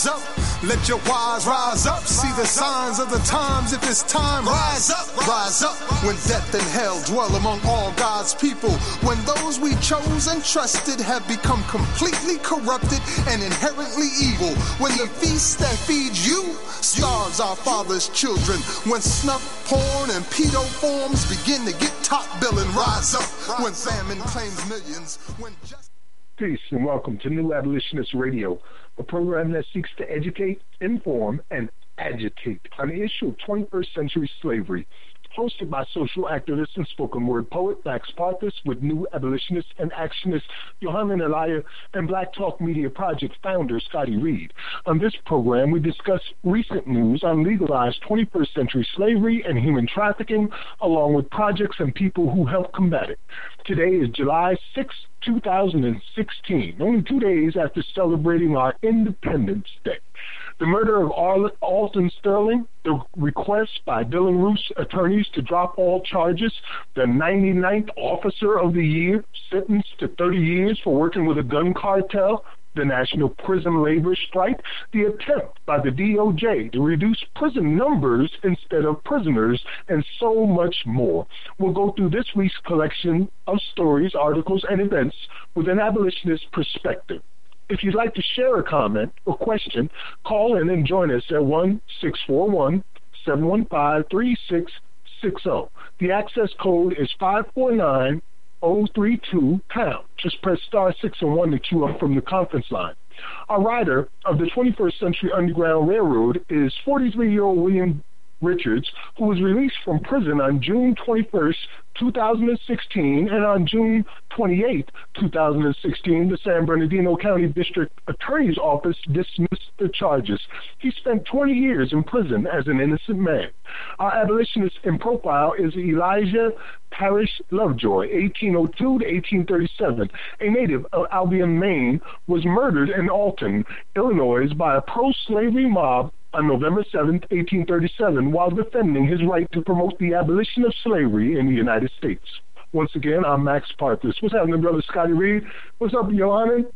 Eyes up, let your wise rise up. See the signs of the times. If it's time, rise up, rise up. When death and hell dwell among all God's people, when those we chose and trusted have become completely corrupted and inherently evil, when the feast that feeds you starves our father's children, when snuff, porn, and pedo forms begin to get top billing, rise up. When famine claims millions, when just Peace and welcome to New Abolitionist Radio, a program that seeks to educate, inform, and agitate on the issue of 21st century slavery hosted by social activist and spoken word poet Max Parthas with new abolitionist and actionist Yohanan Elia and Black Talk Media Project founder Scotty Reed. On this program, we discuss recent news on legalized 21st century slavery and human trafficking, along with projects and people who help combat it. Today is July 6, 2016, only two days after celebrating our Independence Day. The murder of Alton Sterling, the request by Dylann Roof's attorneys to drop all charges, the 99th Officer of the Year sentenced to 30 years for working with a gun cartel, the National Prison Labor Strike, the attempt by the DOJ to reduce prison numbers instead of prisoners, and so much more. We'll go through this week's collection of stories, articles, and events with an abolitionist perspective. If you'd like to share a comment or question, call in and join us at 1 641 715 3660. The access code is 549 032 pound. Just press star 6 and 1 to queue up from the conference line. Our rider of the 21st Century Underground Railroad is 43 year old William Richards, who was released from prison on June 21st, 2016, and on June 28, 2016, the San Bernardino County District Attorney's Office dismissed the charges. He spent 20 years in prison as an innocent man. Our abolitionist in profile is Elijah Parrish Lovejoy, 1802 to 1837, a native of Albion, Maine, was murdered in Alton, Illinois by a pro-slavery mob on November 7, 1837, while defending his right to promote the abolition of slavery in the United States. Once again, I'm Max Parthas. What's happening, brother Scotty Reed? What's up, Yohanan?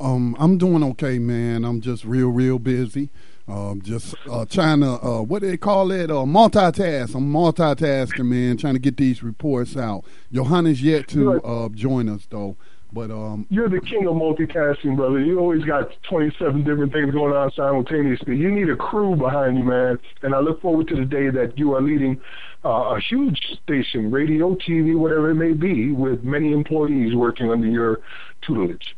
Um, I'm doing okay, man. I'm just real, real busy. Um, just uh, trying to uh, what do they call it? Uh, multitask. I'm multitasking, man. Trying to get these reports out. Yohanan's yet to uh, join us though. But um, you're the king of multitasking, brother. You always got 27 different things going on simultaneously. You need a crew behind you, man. And I look forward to the day that you are leading uh, a huge station, radio, TV, whatever it may be, with many employees working under your tutelage.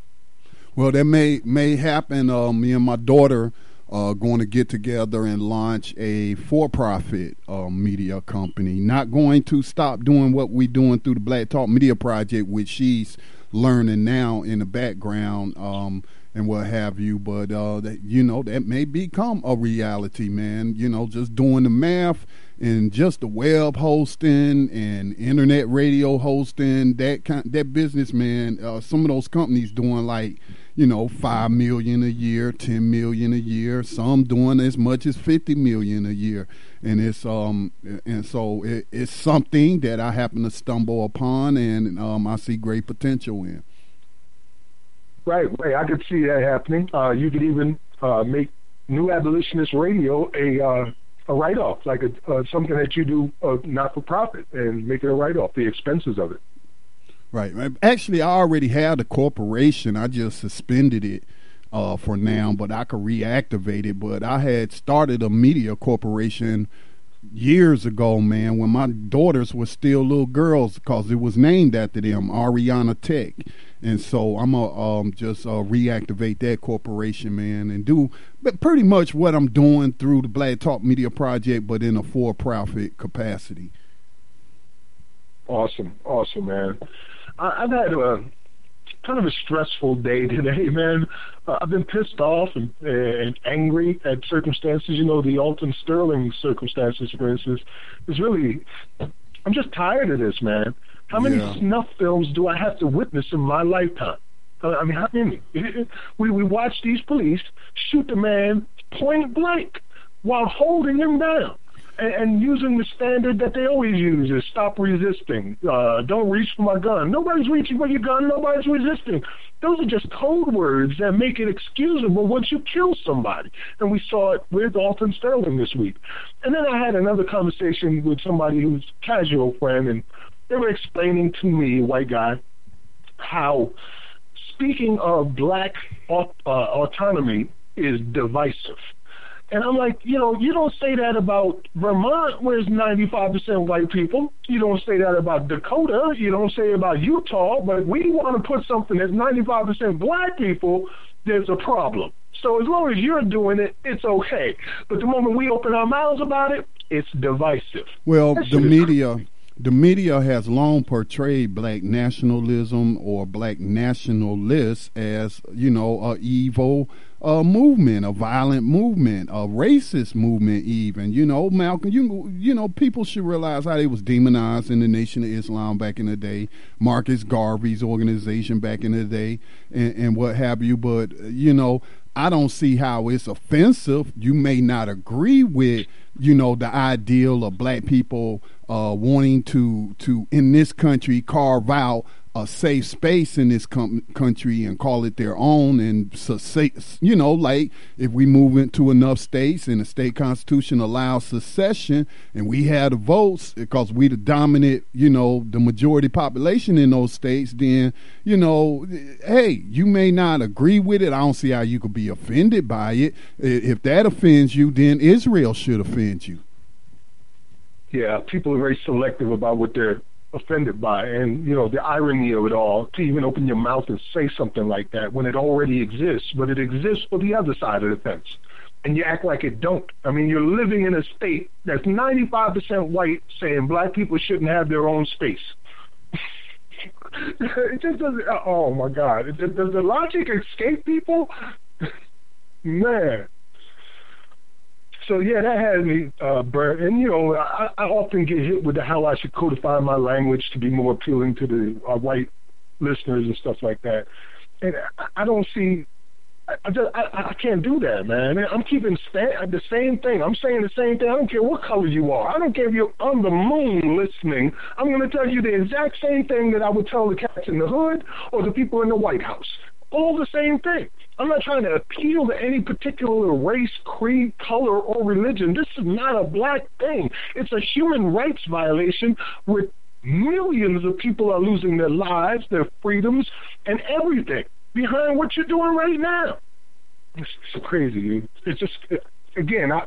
Well, that may may happen. Uh, me and my daughter are going to get together and launch a for-profit uh, media company. Not going to stop doing what we're doing through the Black Talk Media Project, which she's learning now in the background um, and what have you. But uh, that, you know that may become a reality, man. You know, just doing the math and just the web hosting and internet radio hosting that kind that business, man. Uh, some of those companies doing like you know five million a year, ten million a year. Some doing as much as fifty million a year and it's um and so it, it's something that I happen to stumble upon, and um, I see great potential in. Right, right. I could see that happening. Uh, you could even uh, make New Abolitionist Radio a uh, a write off, like a, uh, something that you do uh, not for profit, and make it a write off, the expenses of it. Right. Actually, I already had a corporation. I just suspended it uh, for now, but I could reactivate it. But I had started a media corporation years ago, man, when my daughters were still little girls, because it was named after them, Ariana Tech. And so I'm gonna um, just uh, reactivate that corporation, man, and do pretty much what I'm doing through the Black Talk Media Project, but in a for-profit capacity. Awesome, awesome, man. I, I've had a kind of a stressful day today, man. Uh, I've been pissed off and, and angry at circumstances. You know, the Alton Sterling circumstances, for instance, is really. I'm just tired of this, man. How many Yeah. snuff films do I have to witness in my lifetime? Uh, I mean, how many? We we watch these police shoot the man point blank while holding him down and, and using the standard that they always use is stop resisting. Uh, don't reach for my gun. Nobody's reaching for your gun. Nobody's resisting. Those are just code words that make it excusable once you kill somebody. And we saw it with Alton Sterling this week. And then I had another conversation with somebody who's casual friend, and they were explaining to me, white guy, how speaking of black uh, autonomy is divisive. And I'm like, you know, you don't say that about Vermont, where it's 95% white people. You don't say that about Dakota. You don't say about Utah. But we want to put something that's 95% black people, there's a problem. So as long as you're doing it, it's okay. But the moment we open our mouths about it, it's divisive. Well, the media, the media has long portrayed black nationalism or black nationalists as you know a evil uh, movement, a violent movement, a racist movement. Even you know, Malcolm, you you know, people should realize how they was demonized in the Nation of Islam back in the day, Marcus Garvey's organization back in the day, and, and what have you. But you know. I don't see how it's offensive. You may not agree with, you know, the ideal of black people uh, wanting to to in this country carve out a safe space in this com- country and call it their own and you know like if we move into enough states and the state constitution allows secession and we had the votes because we the dominant you know the majority population in those states then you know hey you may not agree with it. I don't see how you could be offended by it. If that offends you then israel should offend you. Yeah, people are very selective about what they're offended by. And, you know, the irony of it all, to even open your mouth and say something like that when it already exists, but it exists for the other side of the fence. And you act like it don't. I mean, you're living in a state that's 95% white saying black people shouldn't have their own space. it just doesn't, oh my God. Does the logic escape people? Man so yeah, that had me uh, burnt. And you know, I, I often get hit with the how I should codify my language to be more appealing to the uh, white listeners and stuff like that. And I, I don't see. I, just I, I can't do that, man. I'm keeping sta- the same thing. I'm saying the same thing. I don't care what color you are. I don't care if you're on the moon listening. I'm going to tell you the exact same thing that I would tell the cats in the hood or the people in the White House. All the same thing. I'm not trying to appeal to any particular race, creed, color, or religion. This is not a black thing. It's a human rights violation where millions of people are losing their lives, their freedoms, and everything behind what you're doing right now. It's, it's crazy. It's just, again, I.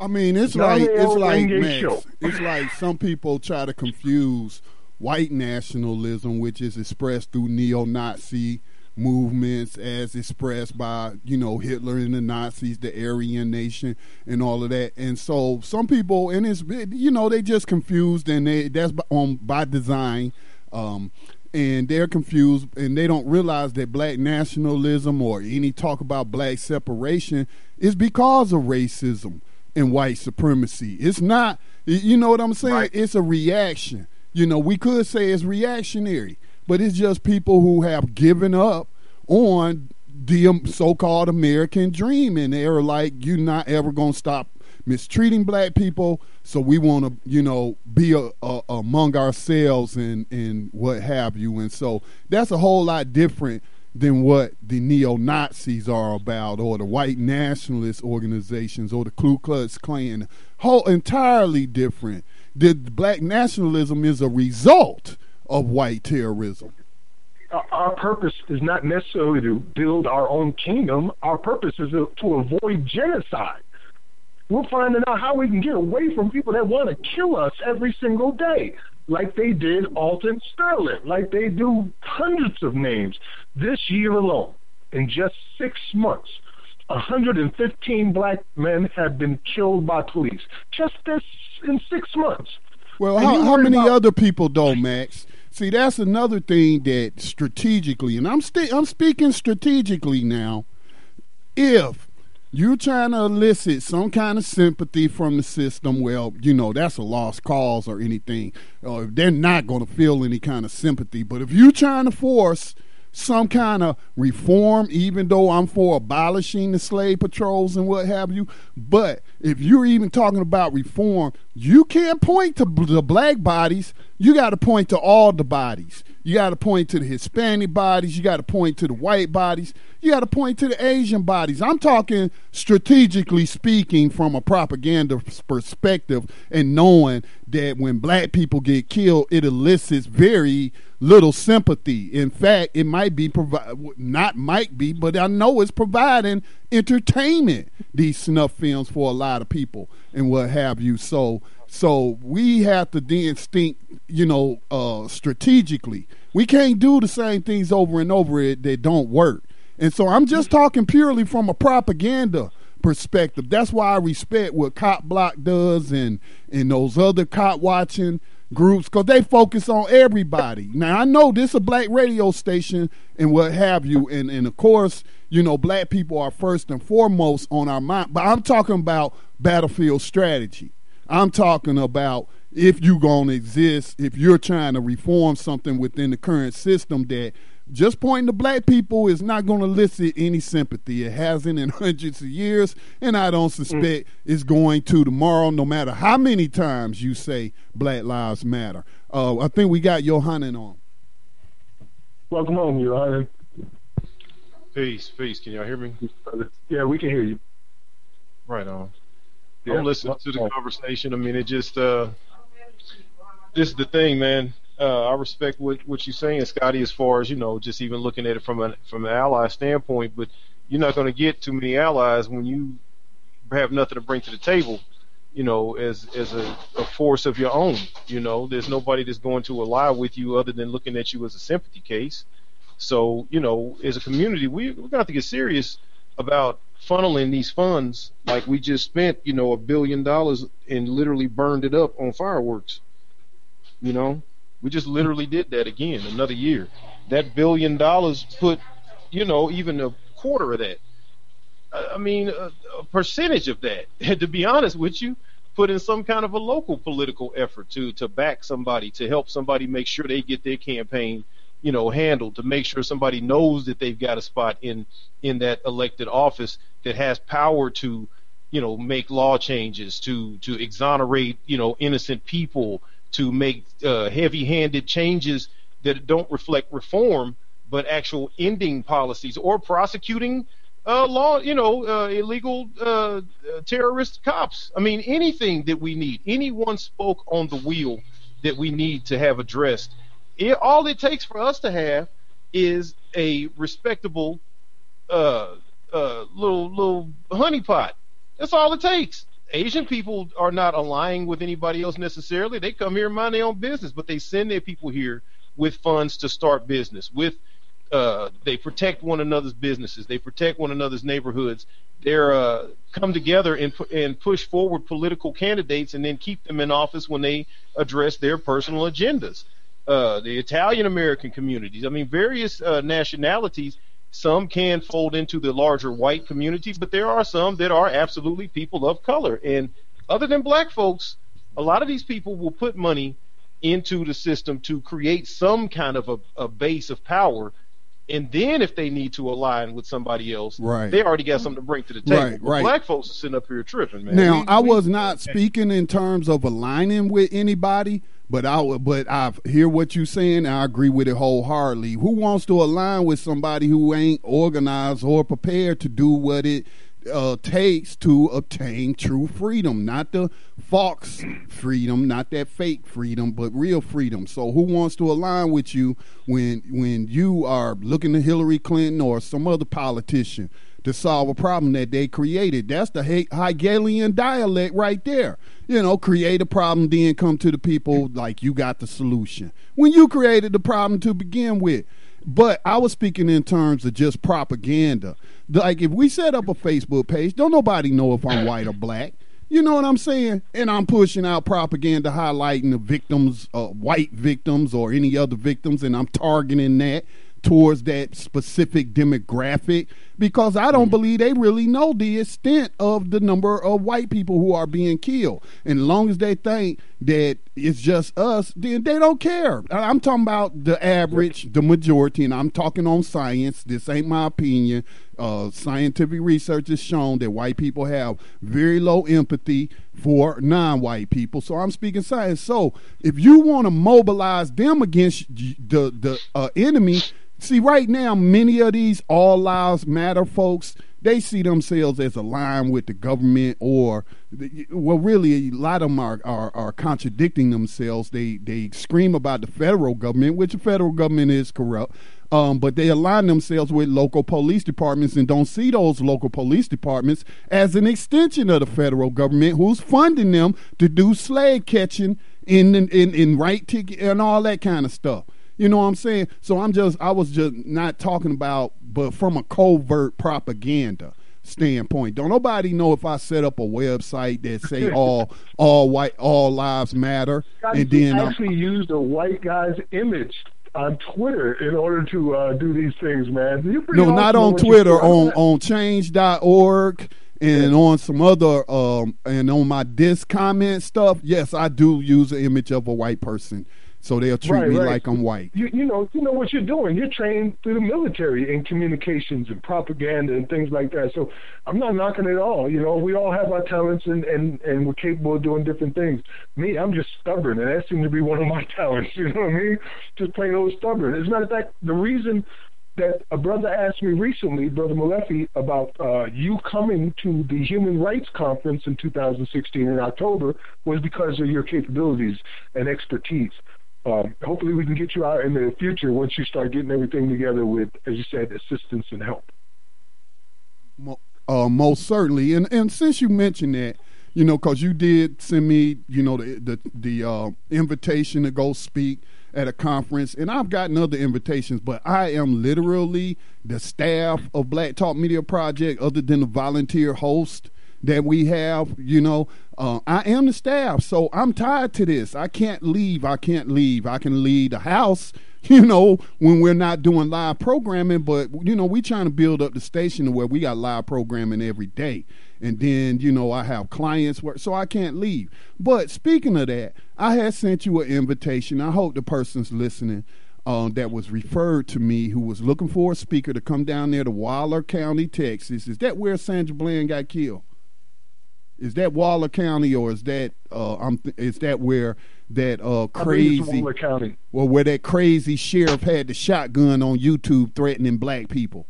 I mean, it's like it's like Max, it's like some people try to confuse white nationalism, which is expressed through neo-Nazi movements, as expressed by you know Hitler and the Nazis, the Aryan Nation, and all of that. And so some people, and it's you know they just confused, and they that's by- on by design. Um, and they're confused and they don't realize that black nationalism or any talk about black separation is because of racism and white supremacy. It's not, you know what I'm saying? Right. It's a reaction. You know, we could say it's reactionary, but it's just people who have given up on the um, so-called American dream, and they're like, "You're not ever gonna stop mistreating black people." So we want to, you know, be a, a, among ourselves and and what have you. And so that's a whole lot different than what the neo Nazis are about, or the white nationalist organizations, or the Ku Klux Klan. Whole entirely different. The black nationalism is a result of white terrorism. our- purpose is not necessarily to build our own kingdom. Our purpose is to, to avoid genocide. We're finding out how we can get away from people that want to kill us every single day, like they did Alton Sterling, like they do hundreds of names this year alone. In just six months, 115 black men have been killed by police. Just this in six months. Well, how, how many about- other people though, Max? See, that's another thing that strategically, and I'm st- I'm speaking strategically now. If you're trying to elicit some kind of sympathy from the system, well, you know, that's a lost cause or anything. Uh, they're not going to feel any kind of sympathy. But if you're trying to force some kind of reform, even though I'm for abolishing the slave patrols and what have you. But if you're even talking about reform, you can't point to the black bodies. You got to point to all the bodies. You got to point to the Hispanic bodies. You got to point to the white bodies. You got to point to the Asian bodies. I'm talking strategically speaking from a propaganda perspective and knowing that when black people get killed, it elicits very little sympathy. In fact, it might be provide not might be, but I know it's providing entertainment. These snuff films for a lot of people and what have you. So so we have to then think, you know, uh, strategically. We can't do the same things over and over it that don't work. And so I'm just talking purely from a propaganda perspective. That's why I respect what Cop Block does and and those other cop watching groups because they focus on everybody. Now I know this is a black radio station and what have you, and and of course you know black people are first and foremost on our mind. But I'm talking about battlefield strategy. I'm talking about if you're to exist, if you're trying to reform something within the current system that just pointing to black people is not going to elicit any sympathy. It hasn't in hundreds of years, and I don't suspect mm. it's going to tomorrow, no matter how many times you say Black Lives Matter. Uh, I think we got Yohanan on. Welcome home, Yohanan. Peace, peace. Can y'all hear me? Yeah, we can hear you. Right on. Yeah. I'm listening to the conversation. I mean, it just uh, this is the thing, man. Uh, I respect what what you're saying, Scotty, as far as you know, just even looking at it from an from an ally standpoint. But you're not going to get too many allies when you have nothing to bring to the table. You know, as as a, a force of your own. You know, there's nobody that's going to ally with you other than looking at you as a sympathy case. So, you know, as a community, we, we're going to have to get serious about funneling these funds like we just spent, you know, a billion dollars and literally burned it up on fireworks. You know, we just literally did that again, another year. That billion dollars put, you know, even a quarter of that. I mean, a, a percentage of that, to be honest with you, put in some kind of a local political effort to to back somebody, to help somebody make sure they get their campaign you know handled to make sure somebody knows that they've got a spot in in that elected office that has power to you know make law changes to to exonerate you know innocent people to make uh, heavy-handed changes that don't reflect reform but actual ending policies or prosecuting uh, law, you know, uh, illegal uh, terrorist cops. I mean, anything that we need, anyone spoke on the wheel that we need to have addressed it, all it takes for us to have is a respectable uh, uh, little little honeypot. That's all it takes. Asian people are not aligning with anybody else necessarily. They come here and mind their own business, but they send their people here with funds to start business. With uh, they protect one another's businesses. They protect one another's neighborhoods. They're uh, come together and and push forward political candidates and then keep them in office when they address their personal agendas uh, the Italian American communities. I mean, various uh, nationalities. Some can fold into the larger white community, but there are some that are absolutely people of color. And other than black folks, a lot of these people will put money into the system to create some kind of a, a base of power and then if they need to align with somebody else, right. they already got something to bring to the table. Right, right. Black folks are sitting up here tripping, man. Now, we, I was we, not speaking in terms of aligning with anybody. But I but I hear what you're saying. I agree with it wholeheartedly. Who wants to align with somebody who ain't organized or prepared to do what it uh, takes to obtain true freedom, not the false freedom, not that fake freedom, but real freedom. So, who wants to align with you when when you are looking to Hillary Clinton or some other politician? to solve a problem that they created. That's the Hegelian dialect right there. You know, create a problem, then come to the people like you got the solution. When you created the problem to begin with. But I was speaking in terms of just propaganda. Like if we set up a Facebook page, don't nobody know if I'm white or black. You know what I'm saying? And I'm pushing out propaganda highlighting the victims, uh, white victims or any other victims, and I'm targeting that towards that specific demographic because I don't mm. believe they really know the extent of the number of white people who are being killed. And as long as they think that it's just us, then they don't care. I'm talking about the average, the majority, and I'm talking on science. This ain't my opinion. Uh, scientific research has shown that white people have very low empathy for non-white people. So I'm speaking science. So if you want to mobilize them against the the uh, enemy, See, right now, many of these all lives matter folks, they see themselves as aligned with the government or, well, really, a lot of them are, are, are contradicting themselves. They, they scream about the federal government, which the federal government is corrupt. Um, but they align themselves with local police departments and don't see those local police departments as an extension of the federal government who's funding them to do slave catching in in, in, in right ticket and all that kind of stuff. You know what I'm saying? So I'm just I was just not talking about but from a covert propaganda standpoint. Don't nobody know if I set up a website that say all all white all lives matter and then actually used a white guy's image on Twitter in order to uh, do these things, man. no, awesome not on Twitter, on on change.org and yeah. on some other um and on my disc comment stuff. Yes, I do use an image of a white person so they'll treat right, me right. like I'm white. You, you know, you know what you're doing. You're trained through the military in communications and propaganda and things like that. So I'm not knocking it all. You know, we all have our talents and and and we're capable of doing different things. Me, I'm just stubborn, and that seems to be one of my talents. You know what I mean? Just plain old stubborn. As a matter of fact, the reason that a brother asked me recently, Brother Malefi, about uh, you coming to the Human Rights Conference in 2016 in October was because of your capabilities and expertise. Um, hopefully, we can get you out in the future once you start getting everything together with, as you said, assistance and help. Uh, most certainly, and and since you mentioned that, you know, because you did send me, you know, the the, the uh, invitation to go speak at a conference, and I've gotten other invitations, but I am literally the staff of Black Talk Media Project, other than the volunteer host that we have. You know, uh, I am the staff, so I'm tied to this. I can't leave. I can't leave. I can leave the house, you know, when we're not doing live programming. But you know, we're trying to build up the station where we got live programming every day. And then, you know, I have clients work, so I can't leave. But speaking of that, I had sent you an invitation. I hope the person's listening. Uh, that was referred to me who was looking for a speaker to come down there to Waller County, Texas. Is that where Sandra Bland got killed? Is that Waller County or is that uh, I'm th- is that where that uh, crazy Waller County? Well, where that crazy sheriff had the shotgun on YouTube threatening black people.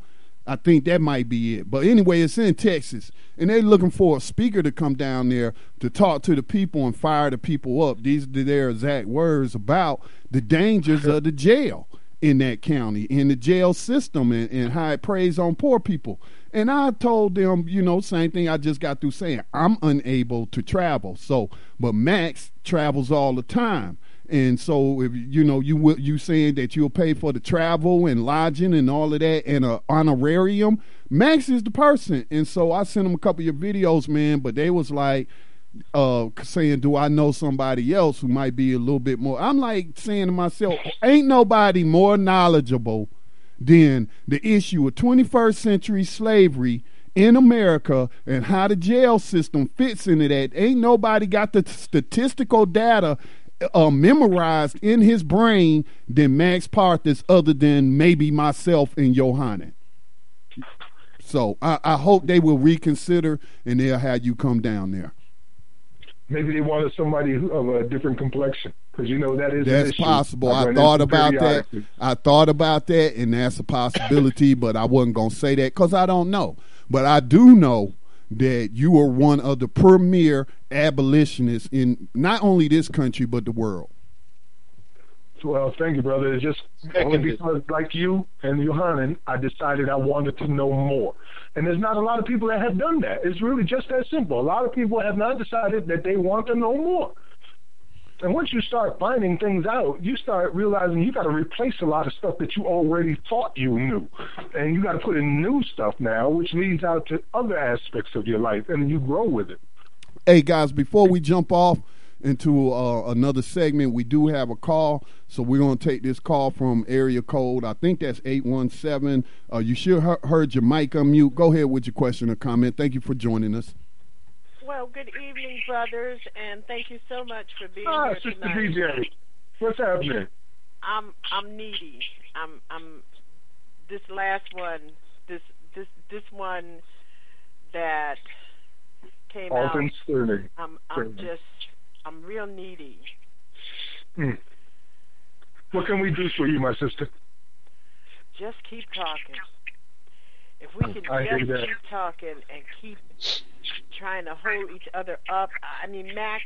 I think that might be it. But anyway, it's in Texas, and they're looking for a speaker to come down there to talk to the people and fire the people up. These are their exact words about the dangers of the jail in that county, in the jail system, and, and how it preys on poor people. And I told them, you know, same thing I just got through saying. I'm unable to travel. So, but Max travels all the time. And so, if you know, you you saying that you'll pay for the travel and lodging and all of that and a honorarium, Max is the person. And so I sent him a couple of your videos, man. But they was like, uh, saying, "Do I know somebody else who might be a little bit more?" I'm like saying to myself, "Ain't nobody more knowledgeable." Than the issue of 21st century slavery in America and how the jail system fits into that. Ain't nobody got the statistical data uh, memorized in his brain than Max Parthas, other than maybe myself and Yohanan. So I, I hope they will reconsider and they'll have you come down there. Maybe they wanted somebody of a different complexion because you know that is that's possible. I, I thought about that. I thought about that, and that's a possibility. but I wasn't gonna say that because I don't know. But I do know that you are one of the premier abolitionists in not only this country but the world. Well, thank you, brother. It's just only because, like you and Yohanan, I decided I wanted to know more. And there's not a lot of people that have done that. It's really just that simple. A lot of people have not decided that they want to know more. And once you start finding things out, you start realizing you got to replace a lot of stuff that you already thought you knew. And you got to put in new stuff now, which leads out to other aspects of your life, and you grow with it. Hey guys, before we jump off into uh, another segment, we do have a call, so we're going to take this call from area code. I think that's eight one seven. Uh, you should have heard your mic unmute. Go ahead with your question or comment. Thank you for joining us. Well, good evening, brothers, and thank you so much for being ah, here Sister tonight. DJ, what's happening? I'm I'm needy. I'm I'm this last one. This this this one that came out. Sterling. I'm I'm just I'm real needy. Hmm. What can we do for you, my sister? Just keep talking. If we can I just keep talking and keep trying to hold each other up. I mean, Max,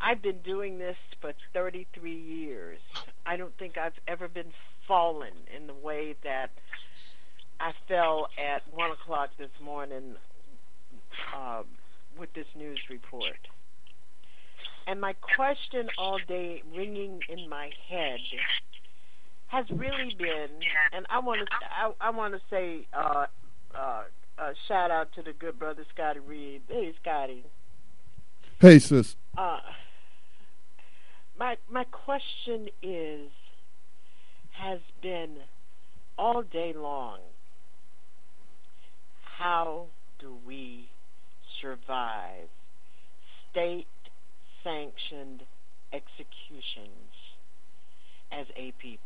I've been doing this for 33 years. I don't think I've ever been fallen in the way that I fell at 1 o'clock this morning uh, with this news report. And my question all day ringing in my head has really been, and I want to, I, I want to say, uh, uh, uh, shout out to the good brother Scotty Reed. Hey, Scotty. Hey, sis. Uh, my my question is, has been all day long. How do we survive state-sanctioned executions as a people?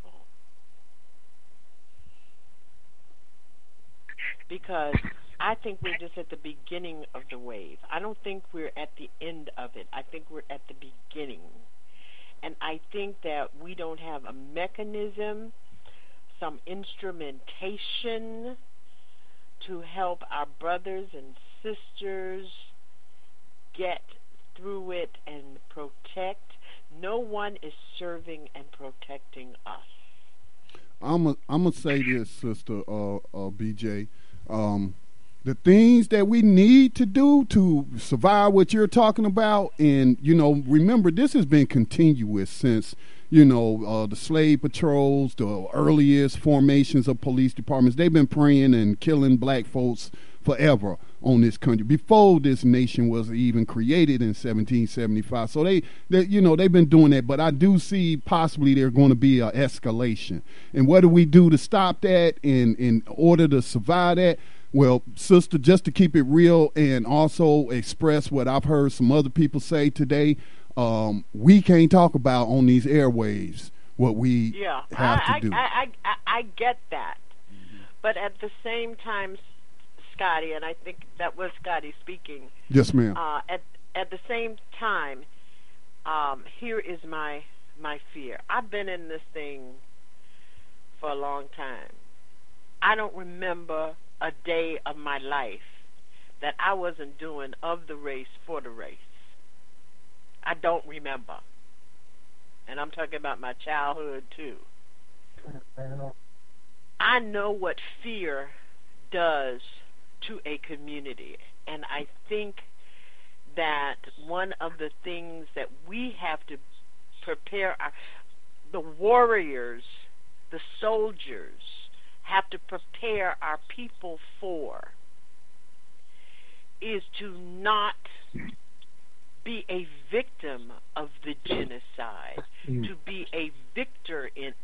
Because I think we're just at the beginning of the wave. I don't think we're at the end of it. I think we're at the beginning. And I think that we don't have a mechanism, some instrumentation to help our brothers and sisters get through it and protect. No one is serving and protecting us. I'm I'm gonna say this, sister uh, uh, BJ. Um, the things that we need to do to survive what you're talking about, and you know, remember this has been continuous since you know uh, the slave patrols, the earliest formations of police departments. They've been praying and killing black folks forever on this country. Before this nation was even created in 1775 so they, they you know they've been doing that but i do see possibly there's going to be an escalation. And what do we do to stop that in in order to survive that? Well sister just to keep it real and also express what i've heard some other people say today um, we can't talk about on these airwaves what we yeah, have I, to do. I, I, I, I get that. But at the same time, Scotty, and I think that was Scotty speaking. yes ma'am Uh, at at the same time, um, here is my my fear. I've been in this thing for a long time. I don't remember a day of my life that I wasn't doing of the race for the race. I don't remember. And I'm talking about my childhood too. I know what fear does to a community. And I think that one of the things that we have to prepare our, the warriors, the soldiers, have to prepare our people for is to not be a victim of the genocide, Mm. to be a victor in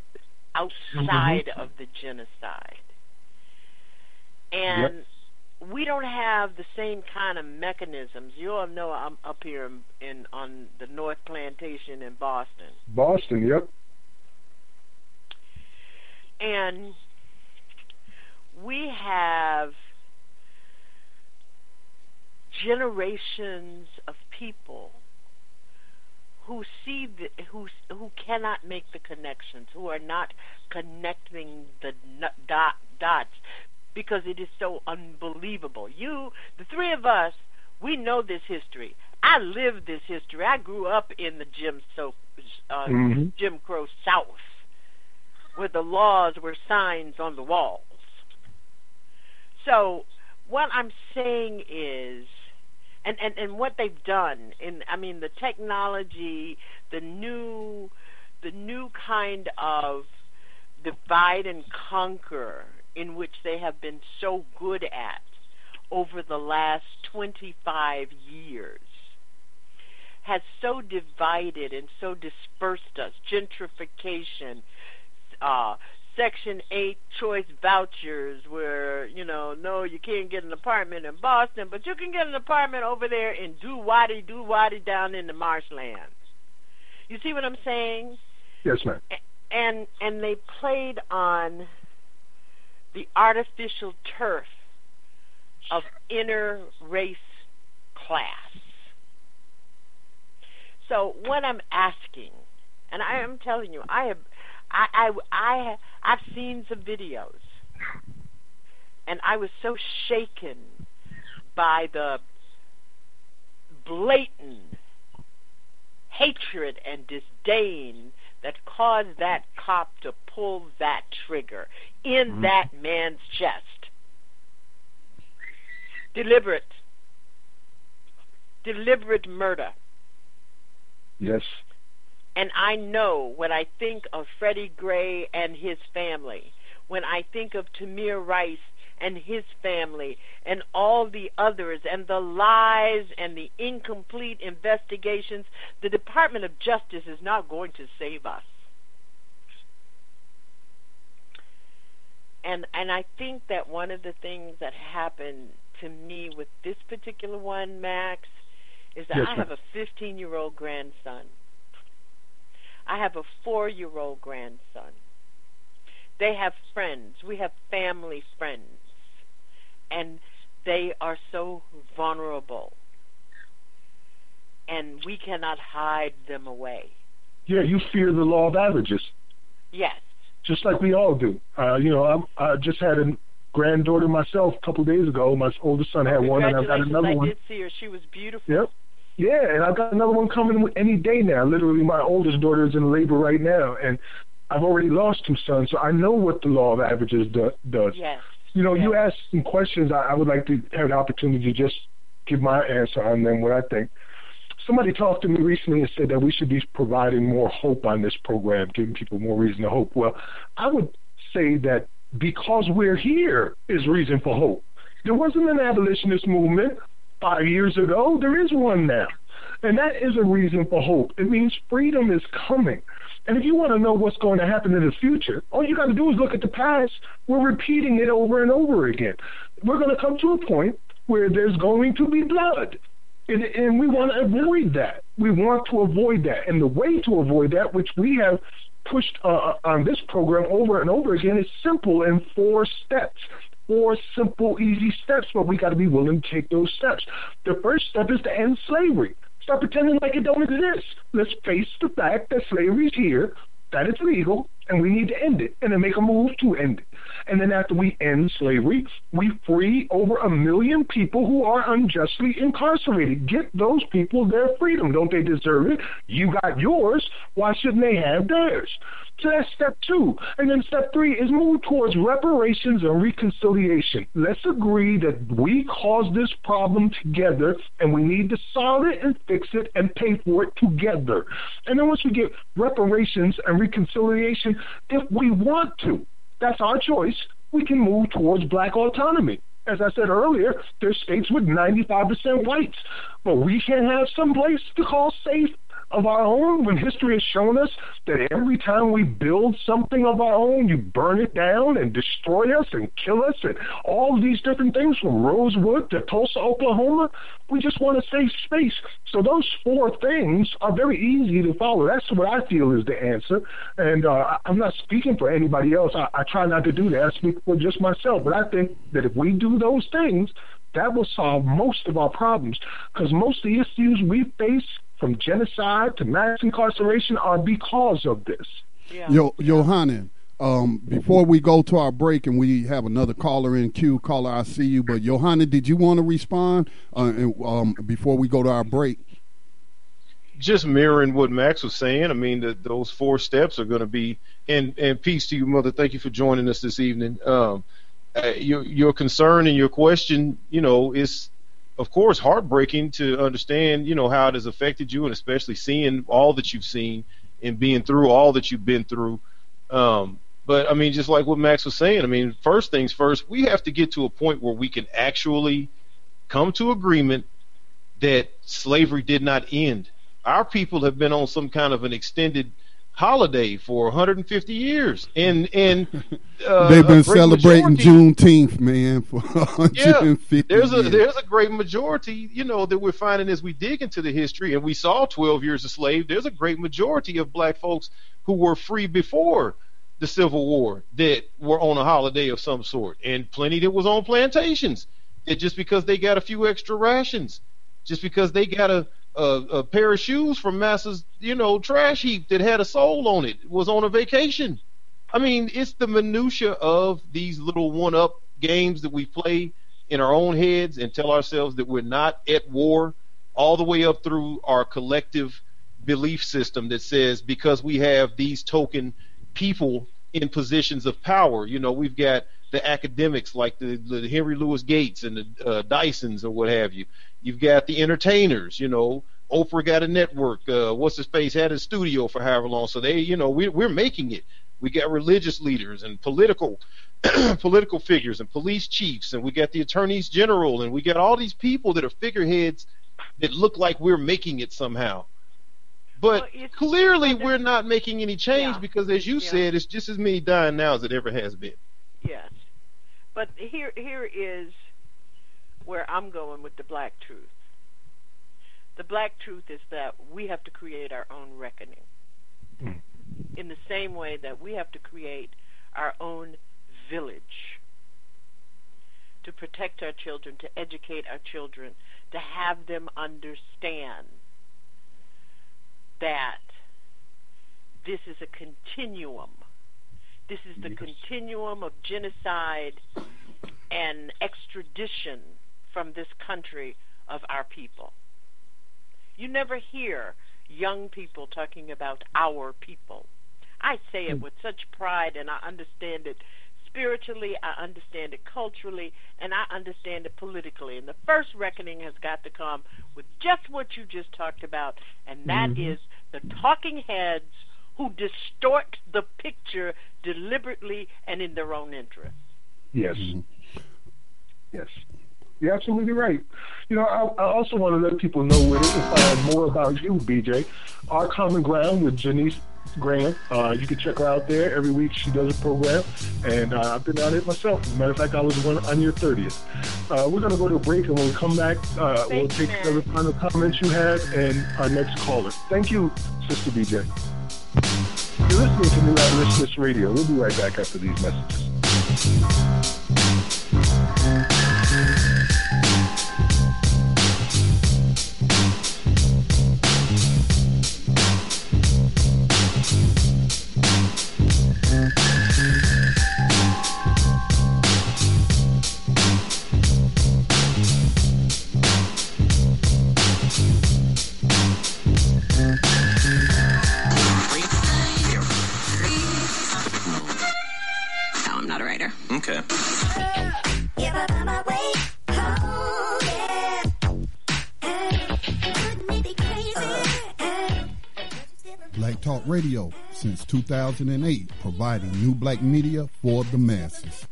outside of the genocide. And we don't have the same kind of mechanisms. You all know I'm up here in, in on the North Plantation in Boston. Boston, yep. And we have generations of people who see the, who who cannot make the connections, who are not connecting the dot, dots because it is so unbelievable. You, the three of us, we know this history. I lived this history. I grew up in the Jim so uh, Mhm. Jim Crow South, where the laws were signs on the walls. So what I'm saying is, and, and, and what they've done, in I mean the technology, the new, the new kind of divide and conquer in which they have been so good at over the last 25 years has so divided and so dispersed us. Gentrification, uh, Section 8 choice vouchers where, you know, no, you can't get an apartment in Boston, but you can get an apartment over there in Duwadi, Duwadi down in the marshlands. You see what I'm saying? Yes, ma'am. And and they played on the artificial turf of inner race class. So what I'm asking, and I am telling you, I have I, I, I, I've seen some videos, and I was so shaken by the blatant hatred and disdain that caused that cop to pull that trigger in mm-hmm. that man's chest. Deliberate. Deliberate murder. Yes. And I know when I think of Freddie Gray and his family, when I think of Tamir Rice and his family and all the others and the lies and the incomplete investigations, the Department of Justice is not going to save us. And and I think that one of the things that happened to me with this particular one, Max, is that yes, I have a 15 year old grandson I have a four year old grandson. They have friends. We have family friends. And they are so vulnerable. And we cannot hide them away. Yeah, you fear the law of averages. Yes. Just like we all do. Uh, you know, I'm, I just had a granddaughter myself a couple of days ago. My oldest son had one, and I've got another I one. I did see her. She was beautiful. Yep. Yeah, and I've got another one coming any day now. Literally, my oldest daughter is in labor right now, and I've already lost two sons, so I know what the law of averages do, does. Yes. You know, yes. you asked some questions. I, I would like to have an opportunity to just give my answer on them. What I think. Somebody talked to me recently and said that we should be providing more hope on this program, giving people more reason to hope. Well, I would say that because we're here is reason for hope. There wasn't an abolitionist movement five years ago. There is one now. And that is a reason for hope. It means freedom is coming. And if you want to know what's going to happen in the future, all you got to do is look at the past. We're repeating it over and over again. We're going to come to a point where there's going to be blood. And, and we want to avoid that. We want to avoid that. And the way to avoid that, which we have pushed uh, on this program over and over again, is simple in four steps four simple, easy steps, but we got to be willing to take those steps. The first step is to end slavery. Stop pretending like it don't exist. Let's face the fact that slavery is here, that it's legal, and we need to end it, and then make a move to end it. And then after we end slavery, we free over a million people who are unjustly incarcerated. Get those people their freedom. Don't they deserve it? You got yours. Why shouldn't they have theirs? So that's step two. And then step three is move towards reparations and reconciliation. Let's agree that we caused this problem together and we need to solve it and fix it and pay for it together. And then once we get reparations and reconciliation, if we want to, that's our choice, we can move towards black autonomy as I said earlier, there's states with 95% whites. But we can have some place to call safe of our own when history has shown us that every time we build something of our own, you burn it down and destroy us and kill us and all these different things from Rosewood to Tulsa, Oklahoma. We just want to save space. So those four things are very easy to follow. That's what I feel is the answer. And uh, I'm not speaking for anybody else. I, I try not to do that. I speak for just myself. But I think that if we do those things, that will solve most of our problems because most of the issues we face from genocide to mass incarceration are because of this. Yeah. Yo, Yohanan, um, before we go to our break and we have another caller in queue, caller, I see you. But Yohanan, did you want to respond uh, um, before we go to our break? Just mirroring what Max was saying. I mean, the, those four steps are going to be. And and peace to you, mother. Thank you for joining us this evening. Um, uh, your your concern and your question, you know, is of course, heartbreaking to understand, you know, how it has affected you, and especially seeing all that you've seen and being through all that you've been through. Um, but I mean, just like what Max was saying, I mean, first things first, we have to get to a point where we can actually come to agreement that slavery did not end. our people have been on some kind of an extended holiday for 150 years, and and uh, they've been celebrating majority, Juneteenth, man, for 150 yeah, there's years. a there's a great majority, you know, that we're finding as we dig into the history, and we saw 12 years a slave. There's a great majority of black folks who were free before the Civil War that were on a holiday of some sort, and plenty that was on plantations. That just because they got a few extra rations, just because they got a a, a pair of shoes from Massa's, you know, trash heap that had a sole on it was on a vacation. I mean, it's the minutia of these little one-up games that we play in our own heads and tell ourselves that we're not at war, all the way up through our collective belief system that says because we have these token people in positions of power, you know, we've got the academics like the, the Henry Louis Gates and the uh, Dysons or what have you. You've got the entertainers, you know. Oprah got a network. Uh, what's his face had a studio for however long. So they, you know, we, we're making it. We got religious leaders and political political figures and police chiefs, and we got the attorneys general, and we got all these people that are figureheads that look like we're making it somehow. But well, clearly, we're not making any change yeah. because, as you yeah. said, it's just as many dying now as it ever has been. Yes, but here here is where I'm going with the black truth. The black truth is that we have to create our own reckoning. Mm. In the same way that we have to create our own village to protect our children, to educate our children, to have them understand that this is a continuum. This is the yes. continuum of genocide and extradition from this country of our people. You never hear young people talking about our people. I say it hmm. with such pride and I understand it spiritually, I understand it culturally, and I understand it politically. And the first reckoning has got to come with just what you just talked about, and that mm-hmm. is the talking heads who distort the picture deliberately and in their own interest. Yes. Mm-hmm. Yes. You're absolutely right. You know, I, I also want to let people know with it, find more about you, BJ. Our Common Ground with Janice Graham. Uh, you can check her out there. Every week she does a program, and uh, I've been on it myself. As a matter of fact, I was one on your 30th. Uh, we're going to go to a break, and when we come back, uh, we'll take the final comments you had and our next caller. Thank you, Sister BJ. You're listening to New Abolitionist Radio. We'll be right back after these messages. Okay. Black Talk Radio since 2008, providing new black media for the masses.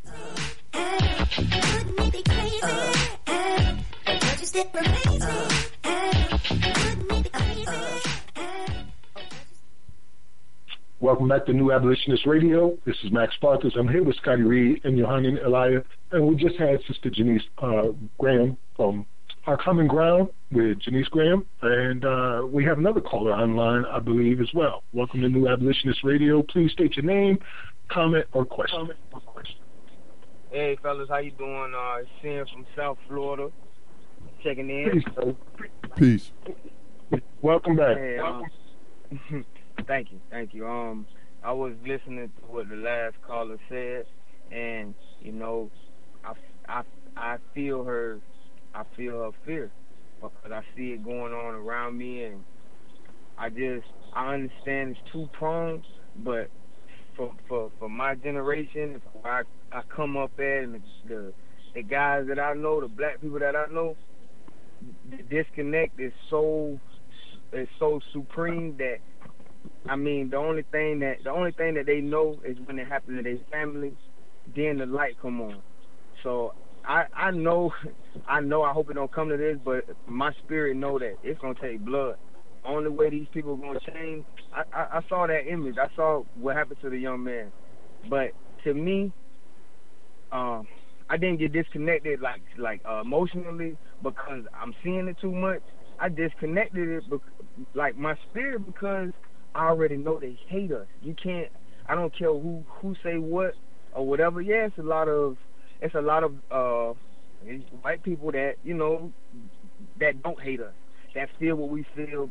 Welcome back to New Abolitionist Radio. This is Max Sparkus. I'm here with Scotty Reed and Yohanan Elia, and we just had Sister Janice uh, Graham from Our Common Ground with Janice Graham, and uh, we have another caller online, I believe, as well. Welcome to New Abolitionist Radio. Please state your name, comment, or question. Comment or question. Hey, fellas, how you doing? Uh, Sam from South Florida, checking in. Peace. Peace. Welcome back. Hey, um, Thank you, thank you. Um, I was listening to what the last caller said, and you know, I, I, I feel her, I feel her fear because I see it going on around me, and I just, I understand it's two prongs, but for for for my generation, I I come up at, and the the guys that I know, the black people that I know, the disconnect is so is so supreme that I mean, the only thing that the only thing that they know is when it happens to their family, then the light come on. So I I know I know I hope it don't come to this, but my spirit know that it's gonna take blood. only way these people are gonna change. I, I, I saw that image. I saw what happened to the young man. But to me, um, I didn't get disconnected like like uh, emotionally because I'm seeing it too much. I disconnected it, bec- like my spirit, because I already know they hate us. You can't. I don't care who who say what or whatever. Yeah, it's a lot of it's a lot of uh white people that you know that don't hate us, that feel what we feel.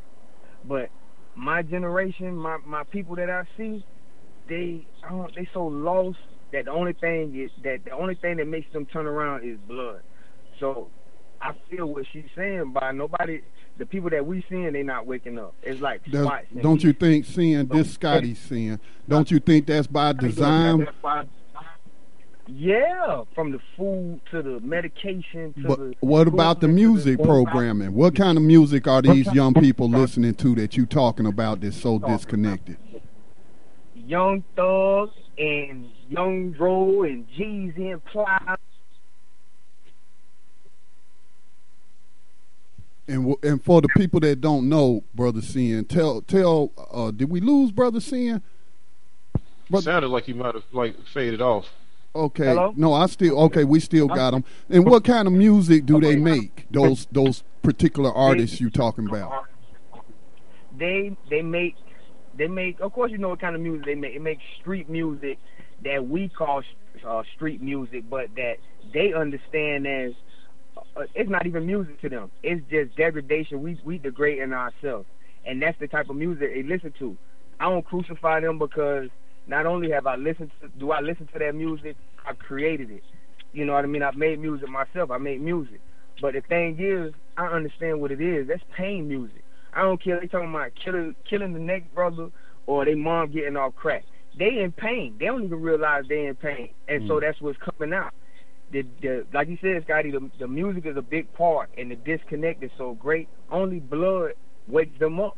But my generation, my my people that I see, they I they so lost that the only thing is that the only thing that makes them turn around is blood. So I feel what she's saying by nobody the people that we seeing they not waking up. It's like. Don't you think seeing this Scotty seeing? Don't you think that's by design? Yeah, from the food to the medication to but the. What about the music programming? What kind of music are these young people listening to that you talking about that's so disconnected? Young Thug and Young Dro and Jeezy and Plies. And and for the people that don't know, brother Sin, tell tell. Uh, did we lose brother Sin? Brother, Sounded like you might have like faded off. Okay. Hello? No, I still okay. We still got them. And what kind of music do they make? Those those particular artists you talking about? They they make they make. Of course, you know what kind of music they make. It makes street music that we call uh, street music, but that they understand as it's not even music to them. It's just degradation. We we degrading ourselves, and that's the type of music they listen to. I don't crucify them because not only have I listened to, do I listen to that music, I created it. You know what I mean? I've made music myself. I made music. But the thing is, I understand what it is. That's pain music. I don't care. They talking about killing killing the next brother or they mom getting off crack. They in pain. They don't even realize they in pain, and mm. so that's what's coming out. The, the like you said, Scotty, the, the music is a big part, and the disconnect is so great. Only blood wakes them up.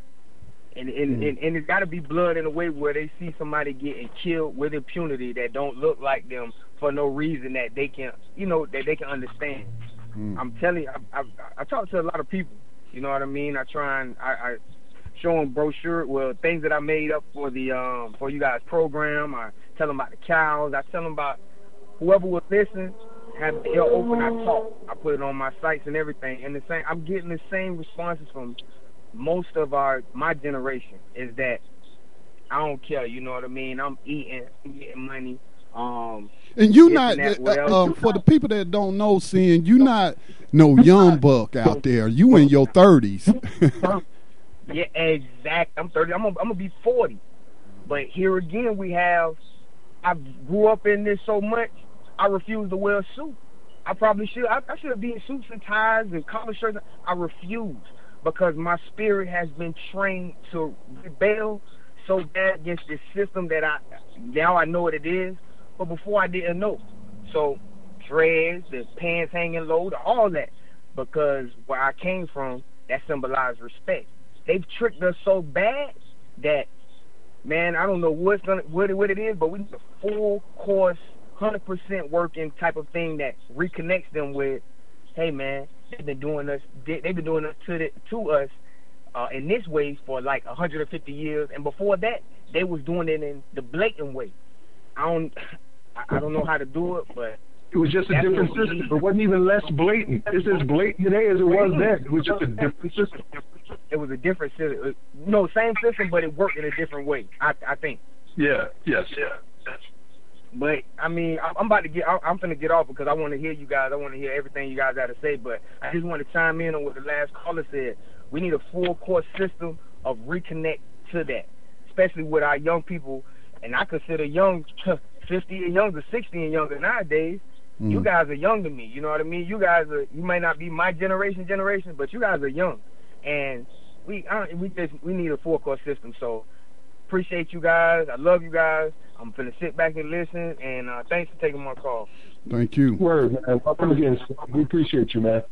And and, mm. and, and it's got to be blood in a way where they see somebody getting killed with impunity that don't look like them for no reason that they can, you know, that they can understand. Mm. I'm telling you, I, I, I talk to a lot of people. You know what I mean? I try and I, I show them brochure, well, things that I made up for the um for you guys program. I tell them about the cows. I tell them about whoever would listen. Have the ear open. I talk. I put it on my sites and everything. And the same, I'm getting the same responses from most of our my generation is that I don't care. You know what I mean? I'm eating, I'm getting money. Um, and you not uh, uh, for the people that don't know, seeing you not no young buck out there. You in your thirties. yeah, exact. I'm thirty. I'm gonna, I'm gonna be forty. But here again, we have. I grew up in this so much. I refuse to wear a suit. I probably should. I, I should have been suits and ties and collar shirts. I refuse because my spirit has been trained to rebel so bad against this system that I now I know what it is, but before I didn't know. So dreads, the pants hanging low, all that, because where I came from, that symbolized respect. They've tricked us so bad that man, I don't know what's gonna what what it is, but we need a full course, hundred percent working type of thing that reconnects them with, hey man, they've been doing us they've been doing us to the, to us uh, in this way for like 150 years, and before that they was doing it in the blatant way. I don't I don't know how to do it, but it was just a different system. It wasn't even less blatant. It's as blatant today as it was then. It was just a different system. It was a different system. No, same system, but it worked in a different way. I I think. Yeah. Yes. Yeah. But I mean, I'm about to get. I'm gonna get off because I want to hear you guys. I want to hear everything you guys got to say. But I just want to chime in on what the last caller said. We need a full court system of reconnect to that, especially with our young people. And I consider young 50 and younger, 60 and younger nowadays. Mm. You guys are young to me. You know what I mean? You guys are. You might not be my generation, generation, but you guys are young, and we I, we just we need a full court system. So appreciate you guys. I love you guys. I'm gonna sit back and listen, and uh, thanks for taking my call. Thank you. Word, man. Welcome again. We appreciate you, man.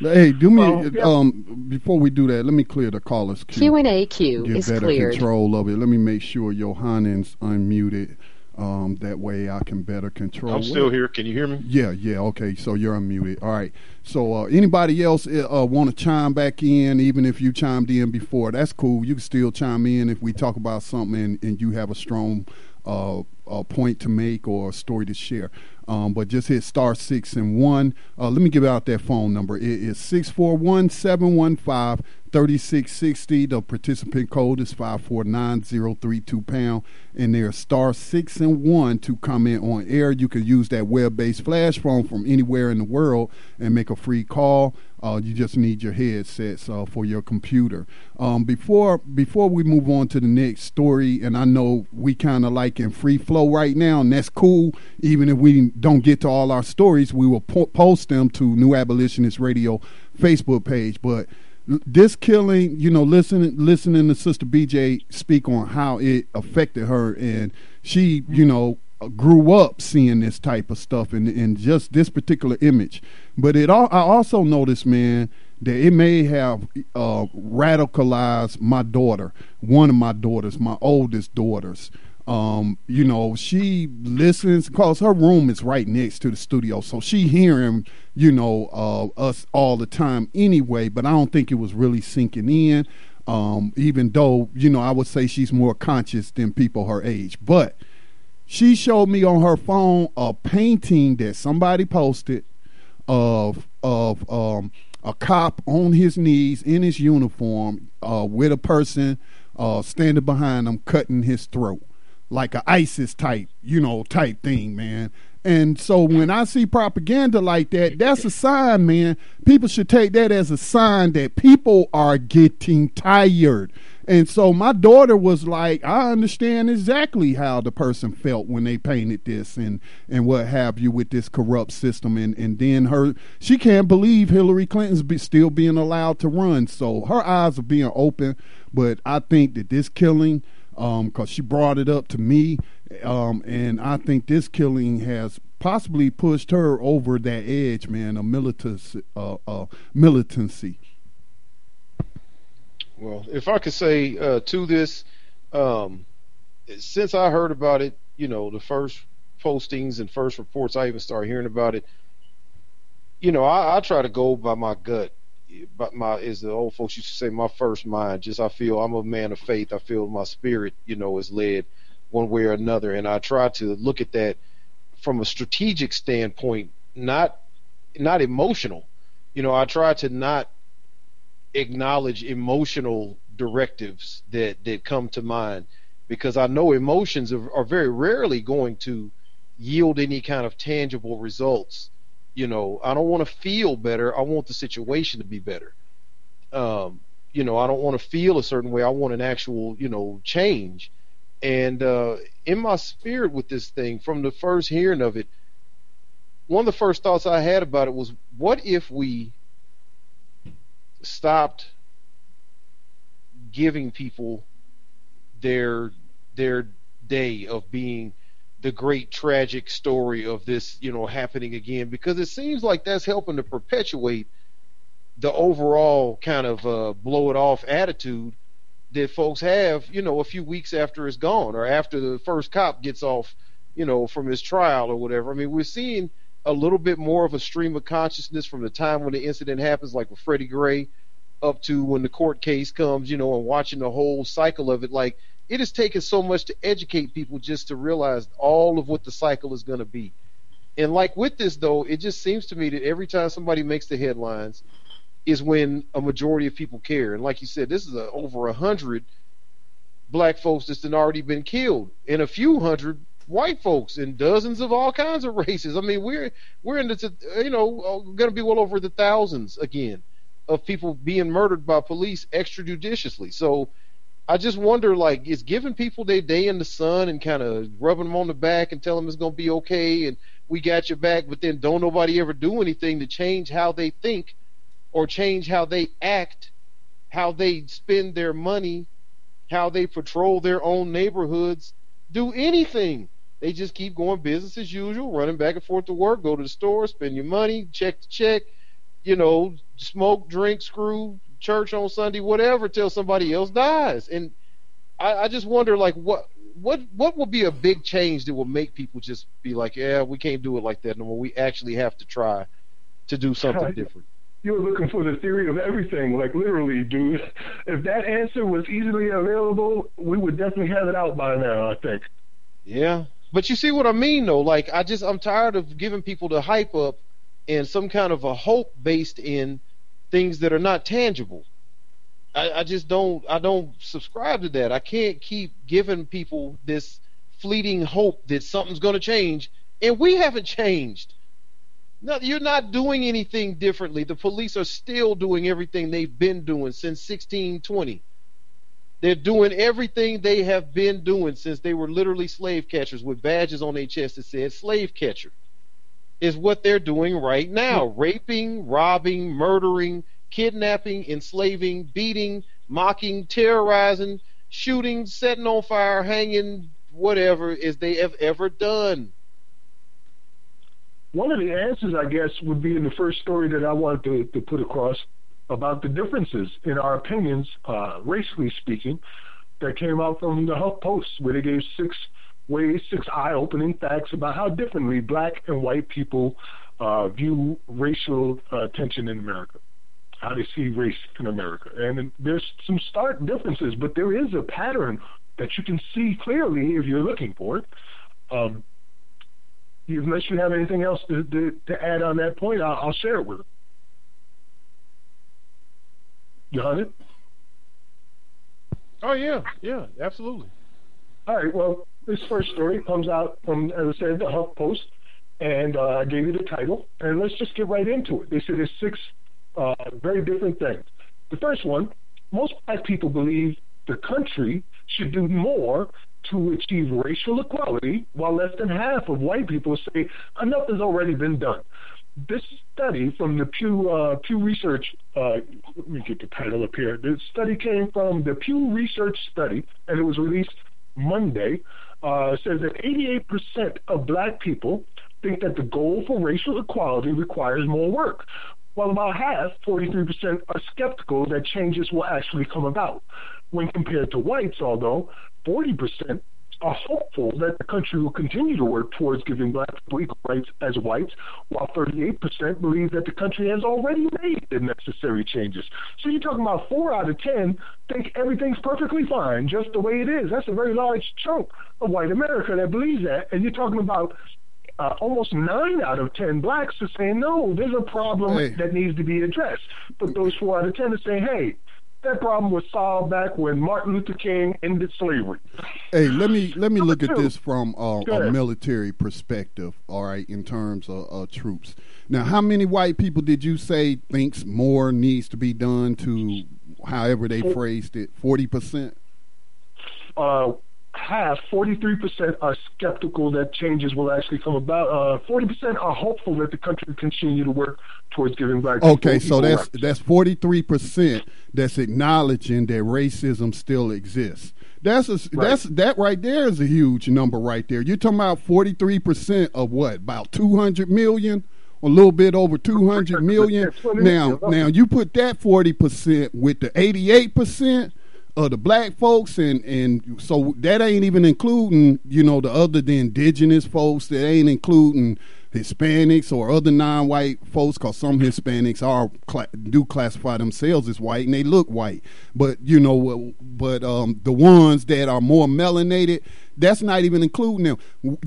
Hey, do me um before we do that. Let me clear the callers queue. Q and A queue Get is better cleared. control of it. Let me make sure Yohanan's unmuted. Um, that way I can better control. I'm still here. Can you hear me? Yeah, yeah. Okay, so you're unmuted. All right. So uh, anybody else uh, uh want to chime back in, even if you chimed in before, that's cool. You can still chime in if we talk about something and, and you have a strong uh, a point to make or a story to share. Um, but just hit star six and one. Uh, let me give out that phone number. It is 641 715 3660. The participant code is 549032 pound. And there's star six and one to comment on air. You can use that web based flash phone from anywhere in the world and make a free call. Uh, you just need your headsets uh, for your computer. Um, before before we move on to the next story, and I know we kind of like in free flow right now, and that's cool. Even if we don't get to all our stories, we will po- post them to New Abolitionist Radio Facebook page. But this killing, you know, listening listening to Sister BJ speak on how it affected her, and she, you know, grew up seeing this type of stuff and and just this particular image. But it all I also noticed, man, that it may have uh, radicalized my daughter, one of my daughters, my oldest daughters. Um, you know, she listens because her room is right next to the studio, so she hearing, you know, uh, us all the time anyway. But I don't think it was really sinking in. Um, even though you know, I would say she's more conscious than people her age, but she showed me on her phone a painting that somebody posted of of um, a cop on his knees in his uniform uh, with a person uh, standing behind him cutting his throat like a ISIS type, you know, type thing, man. And so when I see propaganda like that, that's a sign, man. People should take that as a sign that people are getting tired. And so my daughter was like, I understand exactly how the person felt when they painted this and, and what have you with this corrupt system. And, and then her, she can't believe Hillary Clinton's be still being allowed to run. So her eyes are being open. But I think that this killing, because um, she brought it up to me, um, and I think this killing has possibly pushed her over that edge, man, of militancy. Uh, uh, militancy. Well, if I could say uh, to this, um, since I heard about it, you know, the first postings and first reports, I even started hearing about it. You know, I, I try to go by my gut, but my as the old folks used to say, my first mind. Just I feel I'm a man of faith. I feel my spirit, you know, is led one way or another, and I try to look at that from a strategic standpoint, not not emotional. You know, I try to not acknowledge emotional directives that that come to mind because I know emotions are, are very rarely going to yield any kind of tangible results. You know, I don't want to feel better. I want the situation to be better. Um, you know, I don't want to feel a certain way. I want an actual, you know, change. And uh, in my spirit with this thing, from the first hearing of it, one of the first thoughts I had about it was, what if we stopped giving people their their day of being the great tragic story of this, you know, happening again because it seems like that's helping to perpetuate the overall kind of uh, blow it off attitude that folks have, you know, a few weeks after it's gone or after the first cop gets off, you know, from his trial or whatever. I mean, we're seeing a little bit more of a stream of consciousness from the time when the incident happens, like with Freddie Gray, up to when the court case comes, you know, and watching the whole cycle of it. Like it has taken so much to educate people just to realize all of what the cycle is going to be. And like with this though, it just seems to me that every time somebody makes the headlines is when a majority of people care. And like you said, this is a, over a hundred black folks that's already been killed, and a few hundred white folks and dozens of all kinds of races. I mean, we're we're in the you know going to be well over the thousands again of people being murdered by police extrajudiciously. So I just wonder, like, is giving people their day in the sun and kind of rubbing them on the back and telling them it's going to be okay and we got your back, but then don't nobody ever do anything to change how they think or change how they act, how they spend their money, how they patrol their own neighborhoods, do anything. They just keep going business as usual, running back and forth to work, go to the store, spend your money, check to check, you know, smoke, drink, screw, church on Sunday, whatever, till somebody else dies. And I, I just wonder, like, what what what will be a big change that will make people just be like, yeah, we can't do it like that no more. We actually have to try to do something different. You're looking for the theory of everything, like literally, dude. If that answer was easily available, we would definitely have it out by now. I think. Yeah, but you see what I mean, though. Like, I just I'm tired of giving people the hype up and some kind of a hope based in things that are not tangible. I, I just don't I don't subscribe to that. I can't keep giving people this fleeting hope that something's going to change, and we haven't changed. No, you're not doing anything differently. The police are still doing everything they've been doing since 1620. They're doing everything they have been doing since they were literally slave catchers with badges on their chest that said slave catcher. Is what they're doing right now. Raping, robbing, murdering, kidnapping, enslaving, beating, mocking, terrorizing, shooting, setting on fire, hanging, whatever is they have ever done. One of the answers, I guess, would be in the first story that I wanted to, to put across about the differences in our opinions, uh, racially speaking, that came out from the Huff Post, where they gave six ways, six eye-opening facts about how differently black and white people uh, view racial uh, tension in America how they see race in America. And there's some stark differences, but there is a pattern that you can see clearly if you're looking for it. Um, unless you have anything else to, to, to add on that point, I'll, I'll share it with. You Oh yeah, yeah, absolutely. All right. Well, this first story comes out from, as I said, the Huff Post, and uh, I gave you the title. And let's just get right into it. They said there's six uh, very different things. The first one, most black people believe the country should do more to achieve racial equality, while less than half of white people say enough has already been done. This study from the Pew uh, Pew Research, uh, let me get the title up here. The study came from the Pew Research study, and it was released Monday. Uh, says that 88% of black people think that the goal for racial equality requires more work, while about half, 43%, are skeptical that changes will actually come about. When compared to whites, although 40% are hopeful that the country will continue to work towards giving black people equal rights as whites, while 38% believe that the country has already made the necessary changes. So you're talking about four out of 10 think everything's perfectly fine just the way it is. That's a very large chunk of white America that believes that. And you're talking about uh, almost nine out of ten blacks are saying no, there's a problem hey. that needs to be addressed. But those four out of ten are saying, hey, that problem was solved back when Martin Luther King ended slavery. Hey, let me let me look at this from uh, a military perspective. All right, in terms of uh, troops. Now, how many white people did you say thinks more needs to be done to, however they phrased it, forty percent? Uh, half, 43% are skeptical that changes will actually come about. Uh, 40% are hopeful that the country will continue to work towards giving black Okay, so that's rights. that's 43% that's acknowledging that racism still exists. That's a, right. that's that right there is a huge number right there. You're talking about 43% of what? About 200 million? a little bit over 200 million. Now, now you put that 40% with the 88%, of the black folks and and so that ain't even including you know the other the indigenous folks. That ain't including Hispanics or other non-white folks because some Hispanics are do classify themselves as white and they look white. But you know but um, the ones that are more melanated that's not even including them.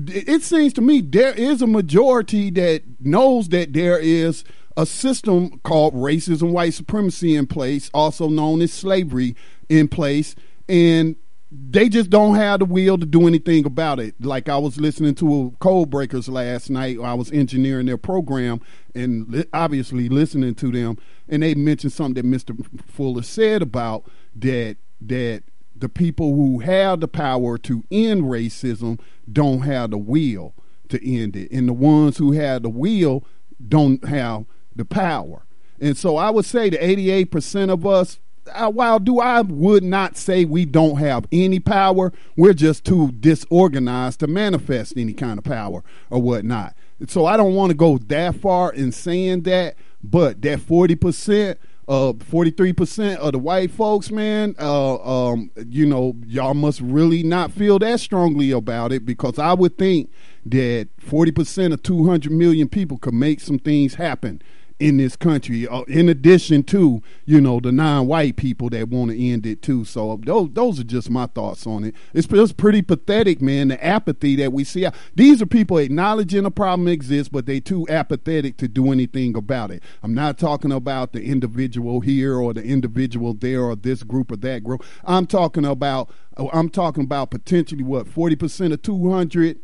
It seems to me there is a majority that knows that there is a system called racism white supremacy in place also known as slavery in place, and they just don't have the will to do anything about it. Like I was listening to Code Breakers last night. I was engineering their program and li- obviously listening to them, and they mentioned something that Mr. Fuller said about that that the people who have the power to end racism don't have the will to end it, and the ones who have the will don't have the power. And so I would say the 88% of us uh, while do I would not say we don't have any power, we're just too disorganized to manifest any kind of power or whatnot. And So I don't want to go that far in saying that, but that forty percent uh, 43% of the white folks, man, uh, um, you know, y'all must really not feel that strongly about it because I would think that 40% of 200 million people could make some things happen in this country. Uh, in addition to you know the non-white people that want to end it too. So those those are just my thoughts on it. It's just pretty pathetic, man. The apathy that we see. These are people acknowledging a problem exists, but they too apathetic to do anything about it. I'm not talking about the individual here or the individual there or this group or that group. I'm talking about I'm talking about potentially what 40 percent of 200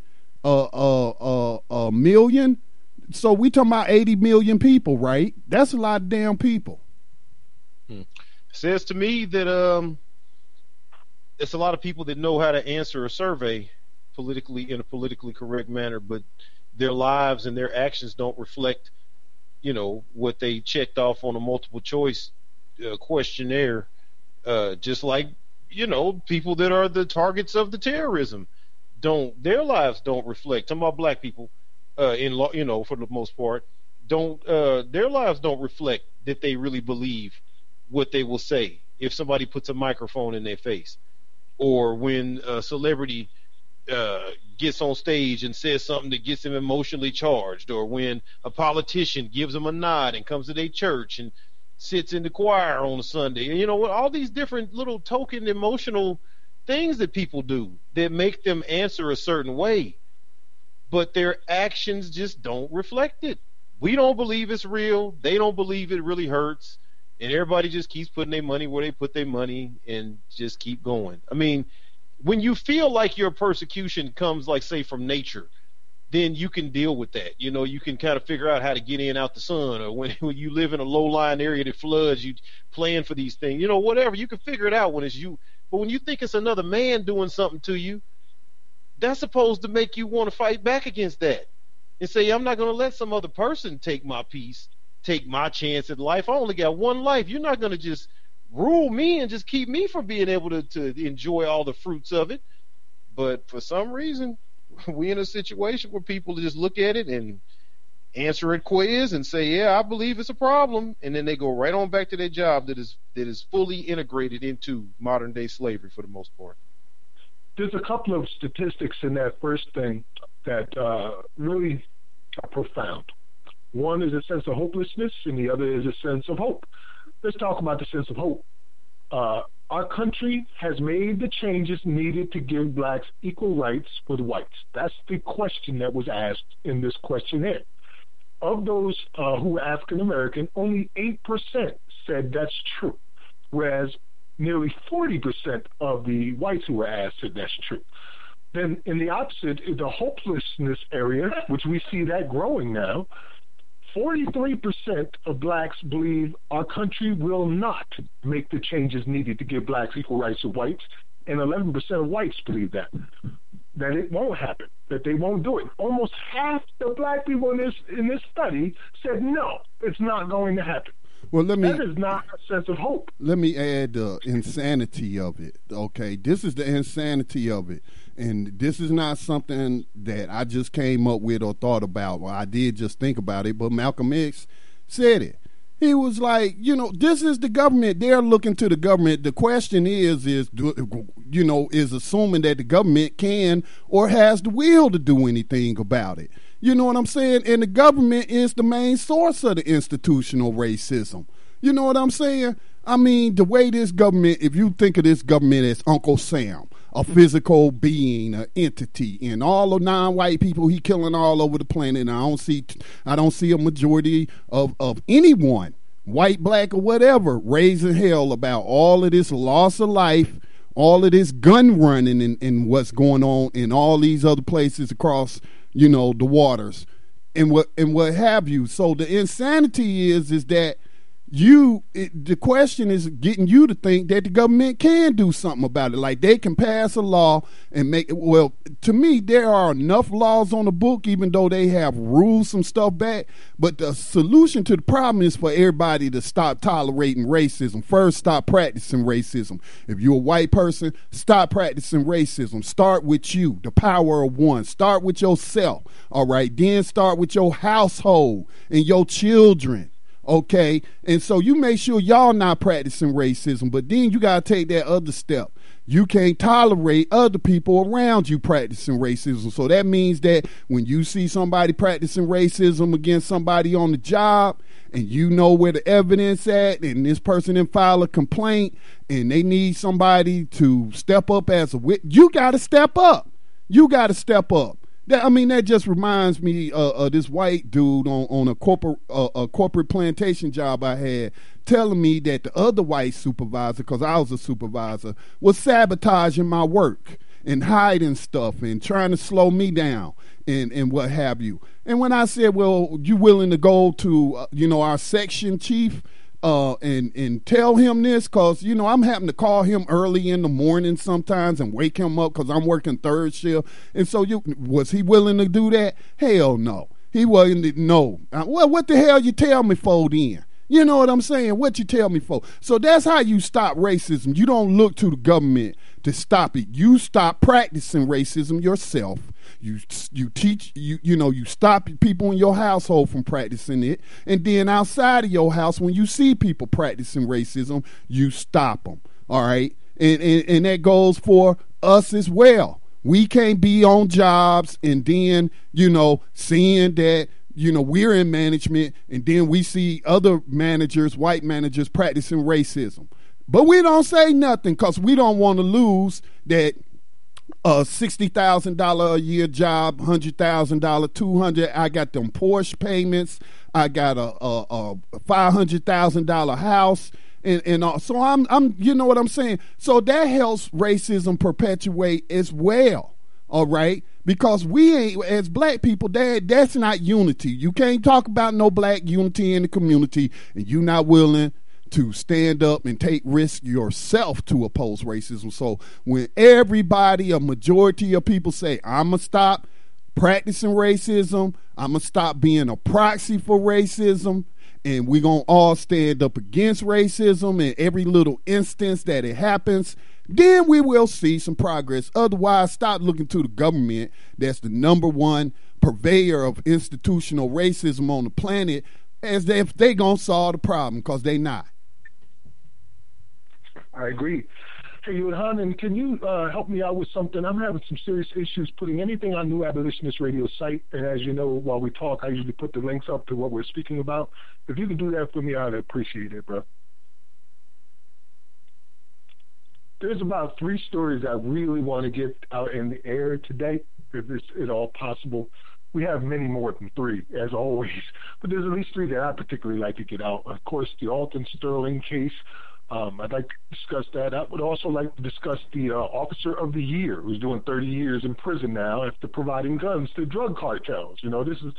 uh, uh, uh, uh, million so we talking about 80 million people, right? That's a lot of damn people. Hmm. Says to me that um, it's a lot of people that know how to answer a survey politically in a politically correct manner, but their lives and their actions don't reflect, you know, what they checked off on a multiple choice uh, questionnaire. Uh, just like you know, people that are the targets of the terrorism don't their lives don't reflect. Talking about black people uh, in law, you know, for the most part, don't uh, their lives don't reflect that they really believe what they will say if somebody puts a microphone in their face, or when a celebrity uh, gets on stage and says something that gets them emotionally charged, or when a politician gives them a nod and comes to their church and sits in the choir on a Sunday. You know, all these different little token emotional things that people do that make them answer a certain way but their actions just don't reflect it. We don't believe it's real. They don't believe it really hurts. And everybody just keeps putting their money where they put their money and just keep going. I mean, when you feel like your persecution comes, like, say, from nature, then you can deal with that. You know, you can kind of figure out how to get in out the sun, or when, when you live in a low lying area that floods, you plan for these things. You know, whatever. You can figure it out when it's you. But when you think it's another man doing something to you, that's supposed to make you want to fight back against that and say, I'm not going to let some other person take my peace, take my chance at life. I only got one life. You're not going to just rule me and just keep me from being able to, to enjoy all the fruits of it. But for some reason, we in a situation where people just look at it and answer a quiz and say, "Yeah, I believe it's a problem," and then they go right on back to their job that is that is fully integrated into modern day slavery for the most part there's a couple of statistics in that first thing that uh, really are profound. One is a sense of hopelessness, and the other is a sense of hope. Let's talk about the sense of hope. Uh, our country has made the changes needed to give blacks equal rights with whites. That's the question that was asked in this questionnaire. Of those uh, who are African American, only 8% said that's true, whereas nearly 40% of the whites who were asked said that's true. Then, in the opposite, the hopelessness area, which we see that growing now, 43% of blacks believe our country will not make the changes needed to give blacks equal rights to whites, and 11% of whites believe that that it won't happen, that they won't do it. Almost half the black people in this in this study said no, it's not going to happen. Well, let me. That is not a sense of hope. Let me add the insanity of it. Okay, this is the insanity of it, and this is not something that I just came up with or thought about. Well, I did just think about it, but Malcolm X said it. He was like, you know, this is the government. They're looking to the government. The question is, is you know, is assuming that the government can or has the will to do anything about it. You know what I'm saying? And the government is the main source of the institutional racism. You know what I'm saying? I mean, the way this government, if you think of this government as Uncle Sam, a physical being, an entity, and all the non-white people he killing all over the planet. And I don't see, I don't see a majority of of anyone, white, black, or whatever, raising hell about all of this loss of life, all of this gun running, and, and what's going on in all these other places across you know, the waters and what and what have you. So the insanity is is that you it, the question is getting you to think that the government can do something about it. Like they can pass a law and make it well to me there are enough laws on the book even though they have rules some stuff back. But the solution to the problem is for everybody to stop tolerating racism. First stop practicing racism. If you're a white person stop practicing racism. Start with you the power of one. Start with yourself all right? Then start with your household and your children Okay, and so you make sure y'all not practicing racism, but then you gotta take that other step. You can't tolerate other people around you practicing racism. So that means that when you see somebody practicing racism against somebody on the job, and you know where the evidence at, and this person then file a complaint, and they need somebody to step up as a witness, you got to step up. You got to step up. That I mean, that just reminds me uh, of this white dude on, on a corporate uh, a corporate plantation job I had, telling me that the other white supervisor, because I was a supervisor, was sabotaging my work and hiding stuff and trying to slow me down and and what have you. And when I said, "Well, you willing to go to uh, you know our section chief?" Uh, and and tell him this because you know I'm having to call him early in the morning sometimes and wake him up because I'm working third shift. And so, you was he willing to do that? Hell no, he wasn't. No. Uh, well, what the hell you tell me for then? You know what I'm saying? What you tell me for? So that's how you stop racism. You don't look to the government to stop it. You stop practicing racism yourself. You you teach you you know you stop people in your household from practicing it, and then outside of your house, when you see people practicing racism, you stop them. All right, and and, and that goes for us as well. We can't be on jobs and then you know seeing that you know, we're in management and then we see other managers, white managers, practicing racism. But we don't say nothing because we don't want to lose that a sixty thousand dollar a year job, hundred thousand dollar, two hundred. I got them Porsche payments. I got a, a, a five hundred thousand dollar house, and and all. so I'm I'm you know what I'm saying. So that helps racism perpetuate as well. All right, because we ain't as black people that that's not unity you can't talk about no black unity in the community and you not willing to stand up and take risk yourself to oppose racism so when everybody a majority of people say i'm gonna stop practicing racism i'm gonna stop being a proxy for racism and we're gonna all stand up against racism in every little instance that it happens then we will see some progress. Otherwise, stop looking to the government that's the number one purveyor of institutional racism on the planet as if they gonna solve the problem because they not. I agree. Hey, Yohanan, can you uh, help me out with something? I'm having some serious issues putting anything on New Abolitionist Radio site. And as you know, while we talk, I usually put the links up to what we're speaking about. If you can do that for me, I'd appreciate it, bro. there's about three stories I really want to get out in the air today, if it's at all possible. We have many more than three, as always, but there's at least three that I particularly like to get out. Of course, the Alton Sterling case. Um, I'd like to discuss that. I would also like to discuss the uh, Officer of the Year, who's doing 30 years in prison now after providing guns to drug cartels. You know, this is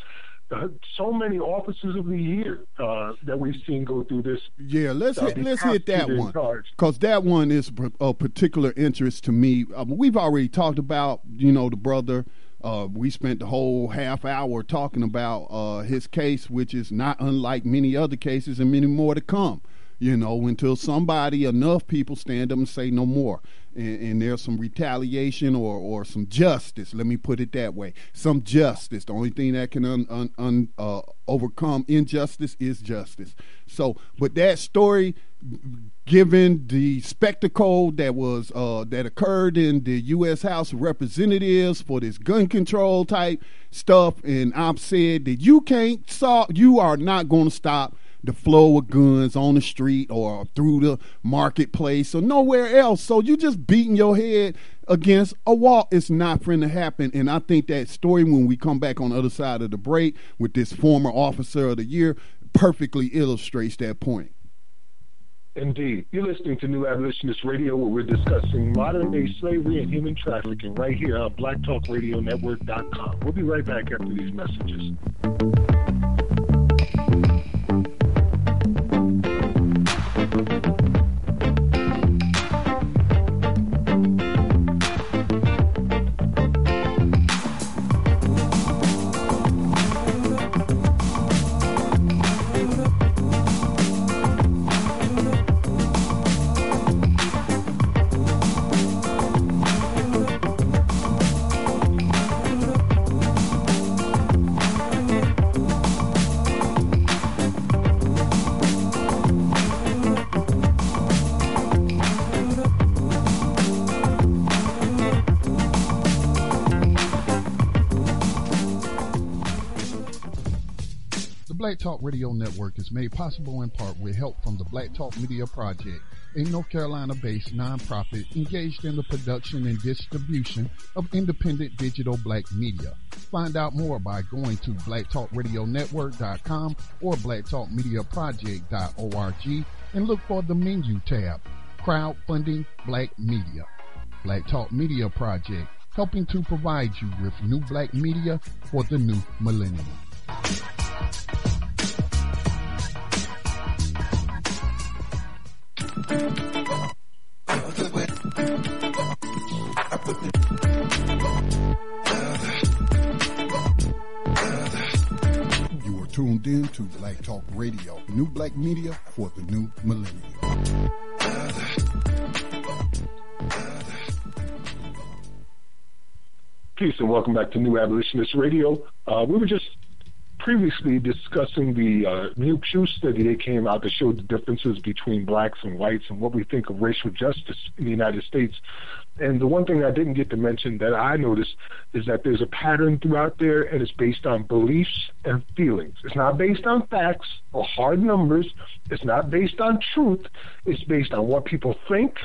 uh, so many officers of the year uh, that we've seen go through this. Yeah, let's hit, let's hit that one because that one is of particular interest to me. Um, we've already talked about you know the brother. Uh, we spent the whole half hour talking about uh, his case, which is not unlike many other cases, and many more to come you know, until somebody, enough people stand up and say no more. And, and, there's some retaliation or, or some justice, let me put it that way. Some justice. The only thing that can un, un, un, uh, overcome injustice is justice. So, but that story, given the spectacle that was uh, that occurred in the U.S. House of Representatives for this gun control type stuff, and I've said that you can't stop, you are not going to stop the flow of guns on the street or through the marketplace or nowhere else. So you just beating your head against a wall. It's not going to happen. And I think that story, when we come back on the other side of the break with this former officer of the year, perfectly illustrates that point. Indeed. You're listening to New Abolitionist Radio, where we're discussing modern day slavery and human trafficking right here on BlackTalkRadioNetwork.com. We'll be right back after these messages. Thank you. Black Talk Radio Network is made possible in part with help from the Black Talk Media Project, a North Carolina-based nonprofit engaged in the production and distribution of independent digital black media. Find out more by going to blacktalkradionetwork.com or blacktalkmediaproject.org and look for the menu tab, Crowdfunding Black Media. Black Talk Media Project, helping to provide you with new black media for the new millennium. You are tuned in to Black Talk Radio, new black media for the new millennium. Peace and welcome back to New Abolitionist Radio. Uh, we were just previously discussing the uh, new Pew study that came out that showed the differences between blacks and whites and what we think of racial justice in the United States. And the one thing I didn't get to mention that I noticed is that there's a pattern throughout there, and it's based on beliefs and feelings. It's not based on facts or hard numbers. It's not based on truth. It's based on what people think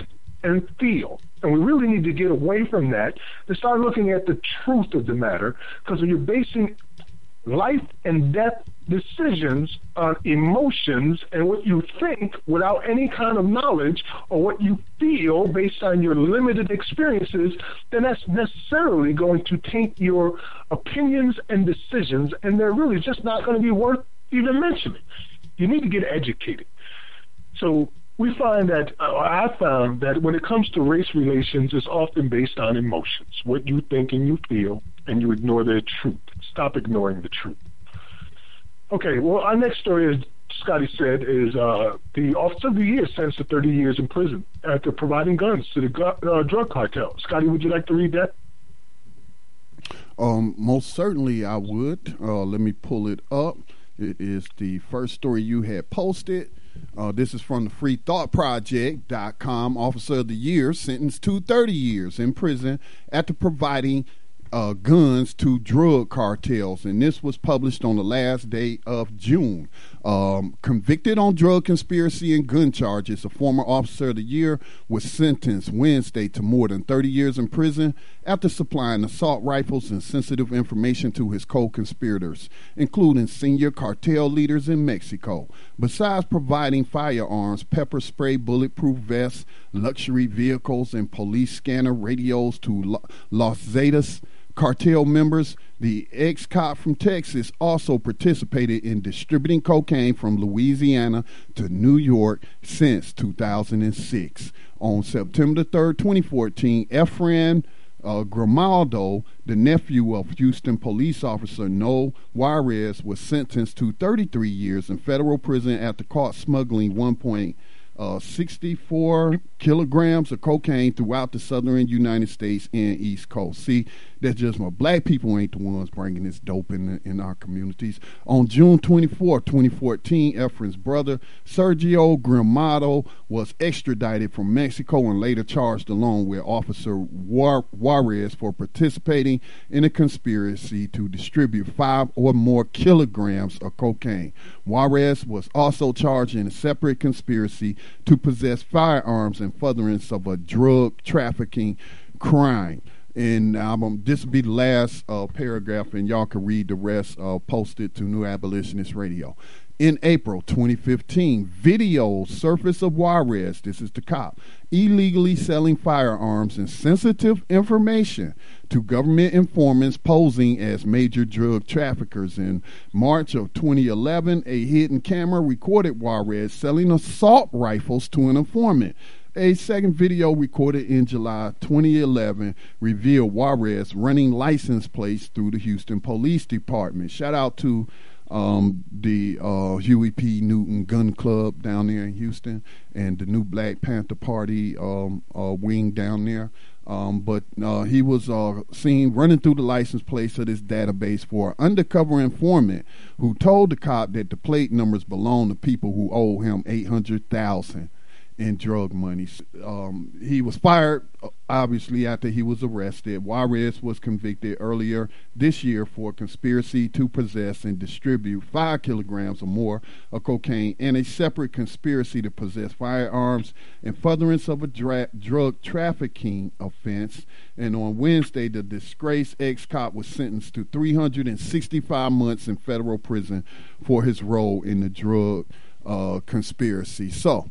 and feel. And we really need to get away from that to start looking at the truth of the matter because when you're basing life and death decisions on emotions and what you think without any kind of knowledge or what you feel based on your limited experiences, then that's necessarily going to taint your opinions and decisions, and they're really just not going to be worth even mentioning. You need to get educated. So we find that uh, I found that when it comes to race relations, it's often based on emotions, what you think and you feel, and you ignore the truth. Stop ignoring the truth. Okay, well, our next story, as Scotty said, is uh, the Officer of the Year sentenced to 30 years in prison after providing guns to the uh, drug cartel. Scotty, would you like to read that? Um, most certainly, I would. Uh, let me pull it up. It is the first story you had posted. Uh, this is from the freethoughtproject.com. Officer of the Year sentenced to 30 years in prison after providing uh, guns to drug cartels, and this was published on the last day of June. Um, convicted on drug conspiracy and gun charges, a former officer of the year was sentenced Wednesday to more than 30 years in prison after supplying assault rifles and sensitive information to his co conspirators, including senior cartel leaders in Mexico. Besides providing firearms, pepper spray, bulletproof vests, luxury vehicles, and police scanner radios to Los Zetas cartel members, the ex cop from Texas also participated in distributing cocaine from Louisiana to New York since 2006. On September 3, 2014, Efrain uh, Grimaldo, the nephew of Houston police officer Noel Juarez, was sentenced to 33 years in federal prison after caught smuggling 1.8 uh, 64 kilograms of cocaine throughout the southern United States and East Coast. See, that's just my black people ain't the ones bringing this dope in, in our communities. On June 24, 2014, Efrain's brother, Sergio Grimaldo, was extradited from Mexico and later charged along with Officer Juarez for participating in a conspiracy to distribute five or more kilograms of cocaine. Juarez was also charged in a separate conspiracy to possess firearms in furtherance of a drug trafficking crime. And um, this will be the last uh, paragraph, and y'all can read the rest uh, posted to New Abolitionist Radio. In April 2015, video surface of Juarez, this is the cop, illegally selling firearms and sensitive information to government informants posing as major drug traffickers. In March of 2011, a hidden camera recorded Juarez selling assault rifles to an informant. A second video recorded in July 2011 revealed Juarez running license plates through the Houston Police Department. Shout out to um, the uh, Huey P. Newton Gun Club down there in Houston and the new Black Panther Party um, uh, wing down there. Um, but uh, he was uh, seen running through the license plates of this database for an undercover informant who told the cop that the plate numbers belong to people who owe him eight hundred thousand in drug money. Um, he was fired obviously after he was arrested. Juarez was convicted earlier this year for conspiracy to possess and distribute five kilograms or more of cocaine and a separate conspiracy to possess firearms and furtherance of a dra- drug trafficking offense. And on Wednesday, the disgraced ex-cop was sentenced to 365 months in federal prison for his role in the drug uh, conspiracy. So,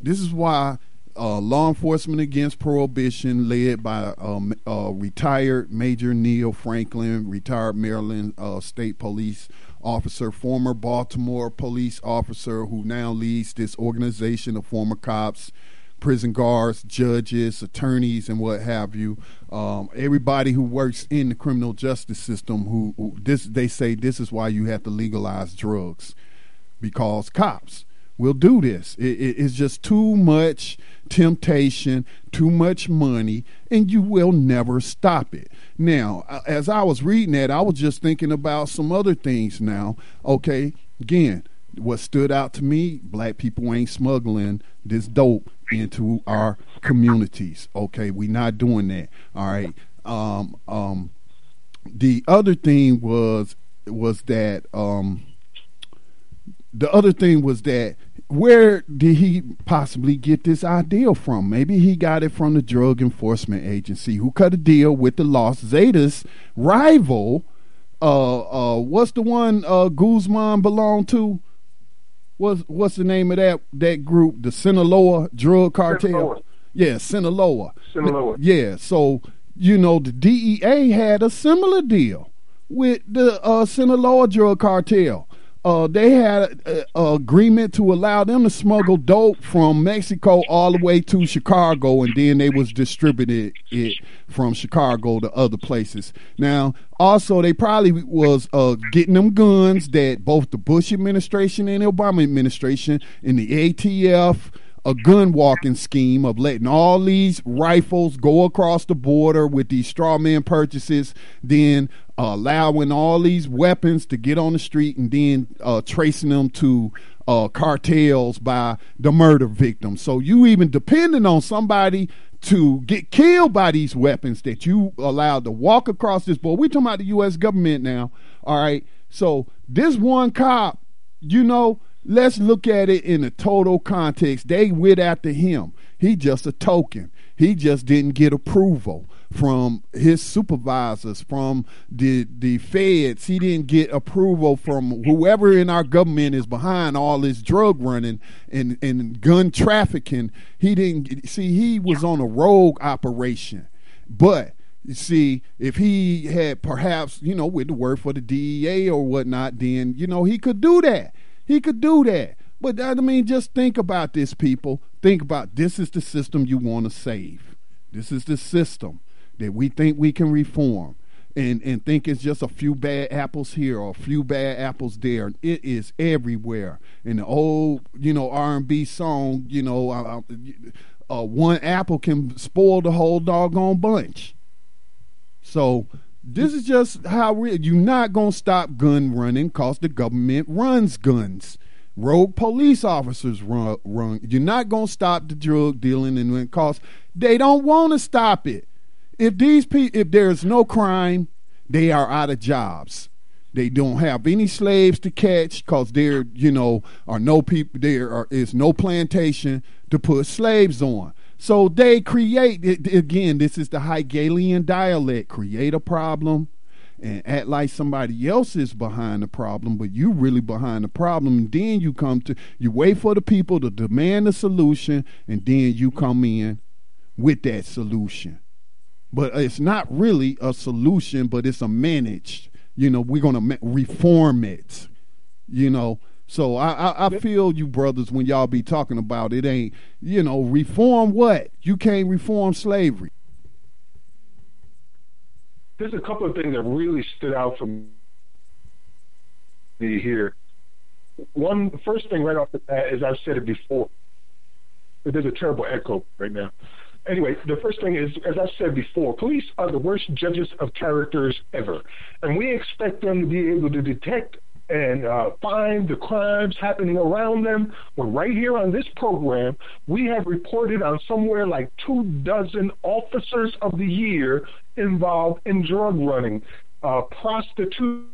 this is why uh, law enforcement against prohibition, led by um, uh, retired Major Neil Franklin, retired Maryland uh, State Police officer, former Baltimore police officer, who now leads this organization of former cops, prison guards, judges, attorneys, and what have you. Um, everybody who works in the criminal justice system, who, who this they say this is why you have to legalize drugs, because cops will do this. It, it, it's just too much temptation, too much money, and you will never stop it. Now, as I was reading that, I was just thinking about some other things now. Okay, again, what stood out to me black people ain't smuggling this dope into our communities. Okay, we're not doing that. All right. Um, um, the other thing was was that um, the other thing was that where did he possibly get this idea from? Maybe he got it from the Drug Enforcement Agency, who cut a deal with the Los Zetas rival. Uh, uh, what's the one uh, Guzman belonged to? What's what's the name of that that group? The Sinaloa Drug Cartel. Sinaloa. Yeah, Sinaloa. Sinaloa. Yeah. So you know the DEA had a similar deal with the uh, Sinaloa Drug Cartel uh, they had an agreement to allow them to smuggle dope from Mexico all the way to Chicago, and then they was distributed it from Chicago to other places. Now, also they probably was uh, getting them guns that both the Bush administration and the Obama administration and the ATF a gun walking scheme of letting all these rifles go across the border with these straw man purchases, then uh, allowing all these weapons to get on the street and then uh, tracing them to uh, cartels by the murder victims. So you even depending on somebody to get killed by these weapons that you allowed to walk across this board. We're talking about the U.S. government now. All right. So this one cop, you know, Let's look at it in a total context. They went after him. He just a token. He just didn't get approval from his supervisors, from the the feds. He didn't get approval from whoever in our government is behind all this drug running and, and gun trafficking. He didn't see he was on a rogue operation. But you see, if he had perhaps, you know, with the word for the DEA or whatnot, then, you know, he could do that. He could do that. But I mean, just think about this, people. Think about this is the system you want to save. This is the system that we think we can reform. And, and think it's just a few bad apples here or a few bad apples there. It is everywhere. And the old, you know, R and B song, you know, uh, uh, one apple can spoil the whole doggone bunch. So this is just how we you're not gonna stop gun running cause the government runs guns. Rogue police officers run, run. You're not gonna stop the drug dealing and cause they don't want to stop it. If these people, if there's no crime, they are out of jobs. They don't have any slaves to catch because there, you know, are no people. There are, is no plantation to put slaves on. So they create again. This is the Hegelian dialect: create a problem and act like somebody else is behind the problem, but you really behind the problem. And then you come to you wait for the people to demand a solution, and then you come in with that solution. But it's not really a solution, but it's a managed. You know, we're gonna reform it. You know, so I, I, I, feel you brothers when y'all be talking about it ain't you know reform what you can't reform slavery. There's a couple of things that really stood out for me here. One first thing right off the bat is I've said it before. There's a terrible echo right now. Anyway, the first thing is, as I said before, police are the worst judges of characters ever, and we expect them to be able to detect and uh, find the crimes happening around them. When right here on this program, we have reported on somewhere like two dozen officers of the year involved in drug running, uh, prostitution,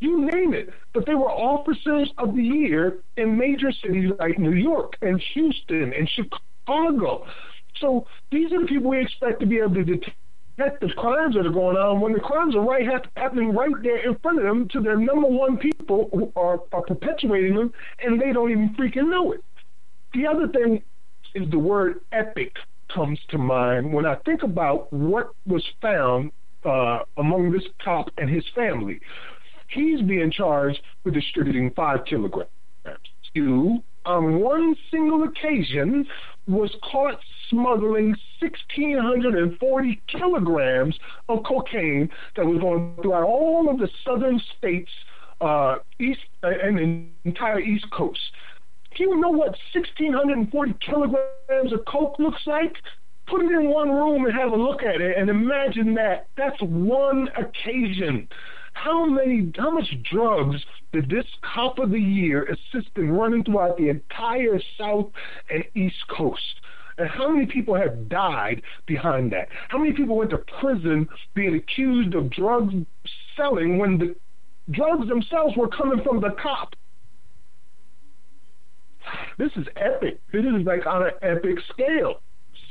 you name it. But they were officers of the year in major cities like New York and Houston and Chicago. So these are the people we expect to be able to detect the crimes that are going on when the crimes are right happening right there in front of them to their number one people who are, are perpetuating them and they don't even freaking know it. The other thing is the word epic comes to mind when I think about what was found uh, among this cop and his family. He's being charged with distributing five kilograms. You, on one single occasion, was caught smuggling 1,640 kilograms of cocaine that was going throughout all of the southern states, uh, east uh, and the entire East Coast. Do you know what 1,640 kilograms of coke looks like? Put it in one room and have a look at it, and imagine that. That's one occasion. How many, how much drugs did this cop of the year assist in running throughout the entire South and East Coast? And how many people have died behind that? How many people went to prison being accused of drug selling when the drugs themselves were coming from the cop? This is epic. This is like on an epic scale.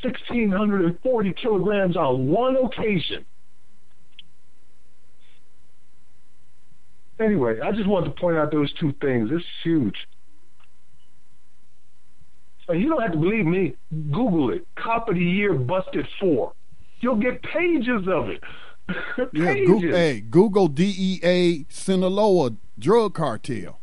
1,640 kilograms on one occasion. Anyway, I just wanted to point out those two things. It's huge. And you don't have to believe me. Google it. Cop of the year busted four. You'll get pages of it. pages. Yeah, Google, hey, Google DEA Sinaloa drug cartel.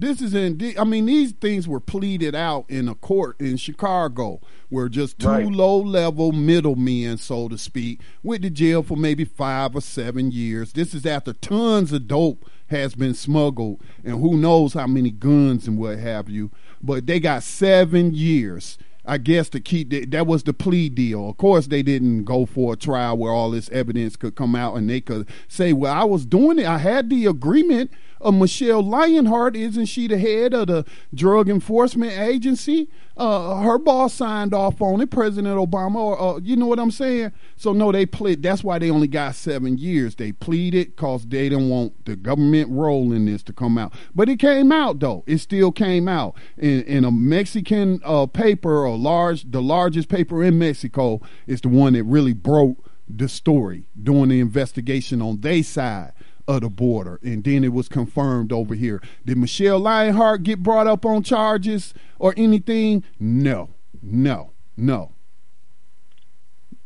This is in. I mean, these things were pleaded out in a court in Chicago, where just two right. low-level middlemen, so to speak, went to jail for maybe five or seven years. This is after tons of dope has been smuggled, and who knows how many guns and what have you. But they got seven years. I guess to keep the, that was the plea deal. Of course, they didn't go for a trial where all this evidence could come out and they could say, "Well, I was doing it. I had the agreement." Uh, Michele Leonhart, isn't she the head of the Drug Enforcement Agency? Uh, her boss signed off on it, President Obama. Or, uh, you know what I'm saying? So no, they plead. That's why they only got seven years. They pleaded because they didn't want the government role in this to come out. But it came out though. It still came out in, in a Mexican uh, paper, or large, the largest paper in Mexico is the one that really broke the story doing the investigation on their side of the border. And then it was confirmed over here. Did Michele Leonhart get brought up on charges or anything? No, no, no.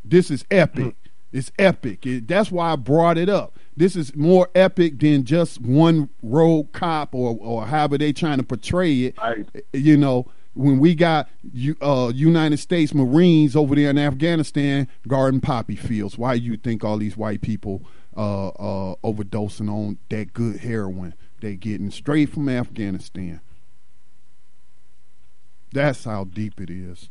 This is epic. Mm. It's epic. It, that's why I brought it up. This is more epic than just one rogue cop or, or however they trying to portray it. Right. You know, when we got uh, United States Marines over there in Afghanistan guarding poppy fields, why you think all these white people uh, uh, overdosing on that good heroin they getting straight from Afghanistan. That's how deep it is.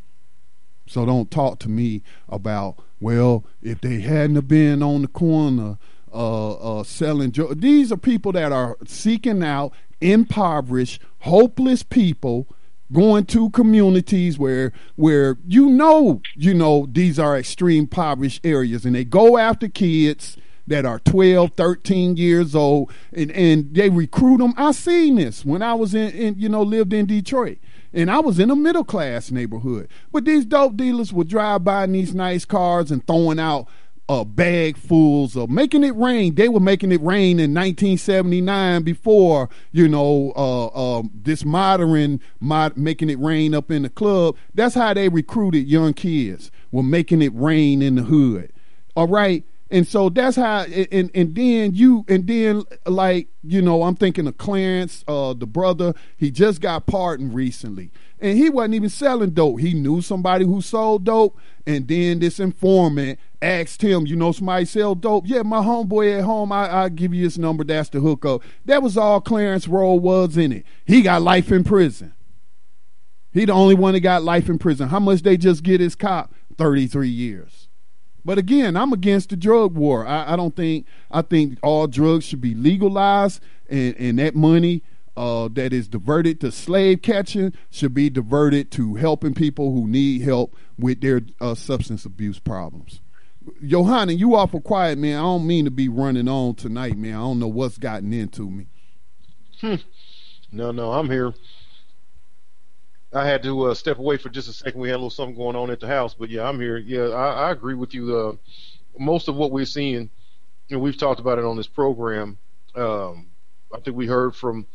So don't talk to me about well if they hadn't have been on the corner uh, uh, selling. These are people that are seeking out impoverished, hopeless people going to communities where where you know you know these are extreme impoverished areas and they go after kids that are 12, 13 years old, and, and they recruit them. I seen this when I was in, in, you know, lived in Detroit. And I was in a middle class neighborhood. But these dope dealers would drive by in these nice cars and throwing out a bag fulls of making it rain. They were making it rain in 1979 before, you know, uh, uh, this modern mod, making it rain up in the club. That's how they recruited young kids, were making it rain in the hood. All right. And so that's how, and and then you, and then like you know, I'm thinking of Clarence, uh, the brother. He just got pardoned recently, and he wasn't even selling dope. He knew somebody who sold dope, and then this informant asked him, "You know, somebody sell dope? Yeah, my homeboy at home. I I give you his number. That's the hookup. That was all Clarence role was in it. He got life in prison. He the only one that got life in prison. How much they just get his cop? Thirty three years." But again, I'm against the drug war. I, I don't think I think all drugs should be legalized, and, and that money uh, that is diverted to slave catching should be diverted to helping people who need help with their uh, substance abuse problems. Yohanan, you awful quiet, man. I don't mean to be running on tonight, man. I don't know what's gotten into me. Hmm. No, no, I'm here. I had to uh, step away for just a second. We had a little something going on at the house, but yeah, I'm here. Yeah, I, I agree with you. Uh, most of what we're seeing, and we've talked about it on this program. Um, I think we heard from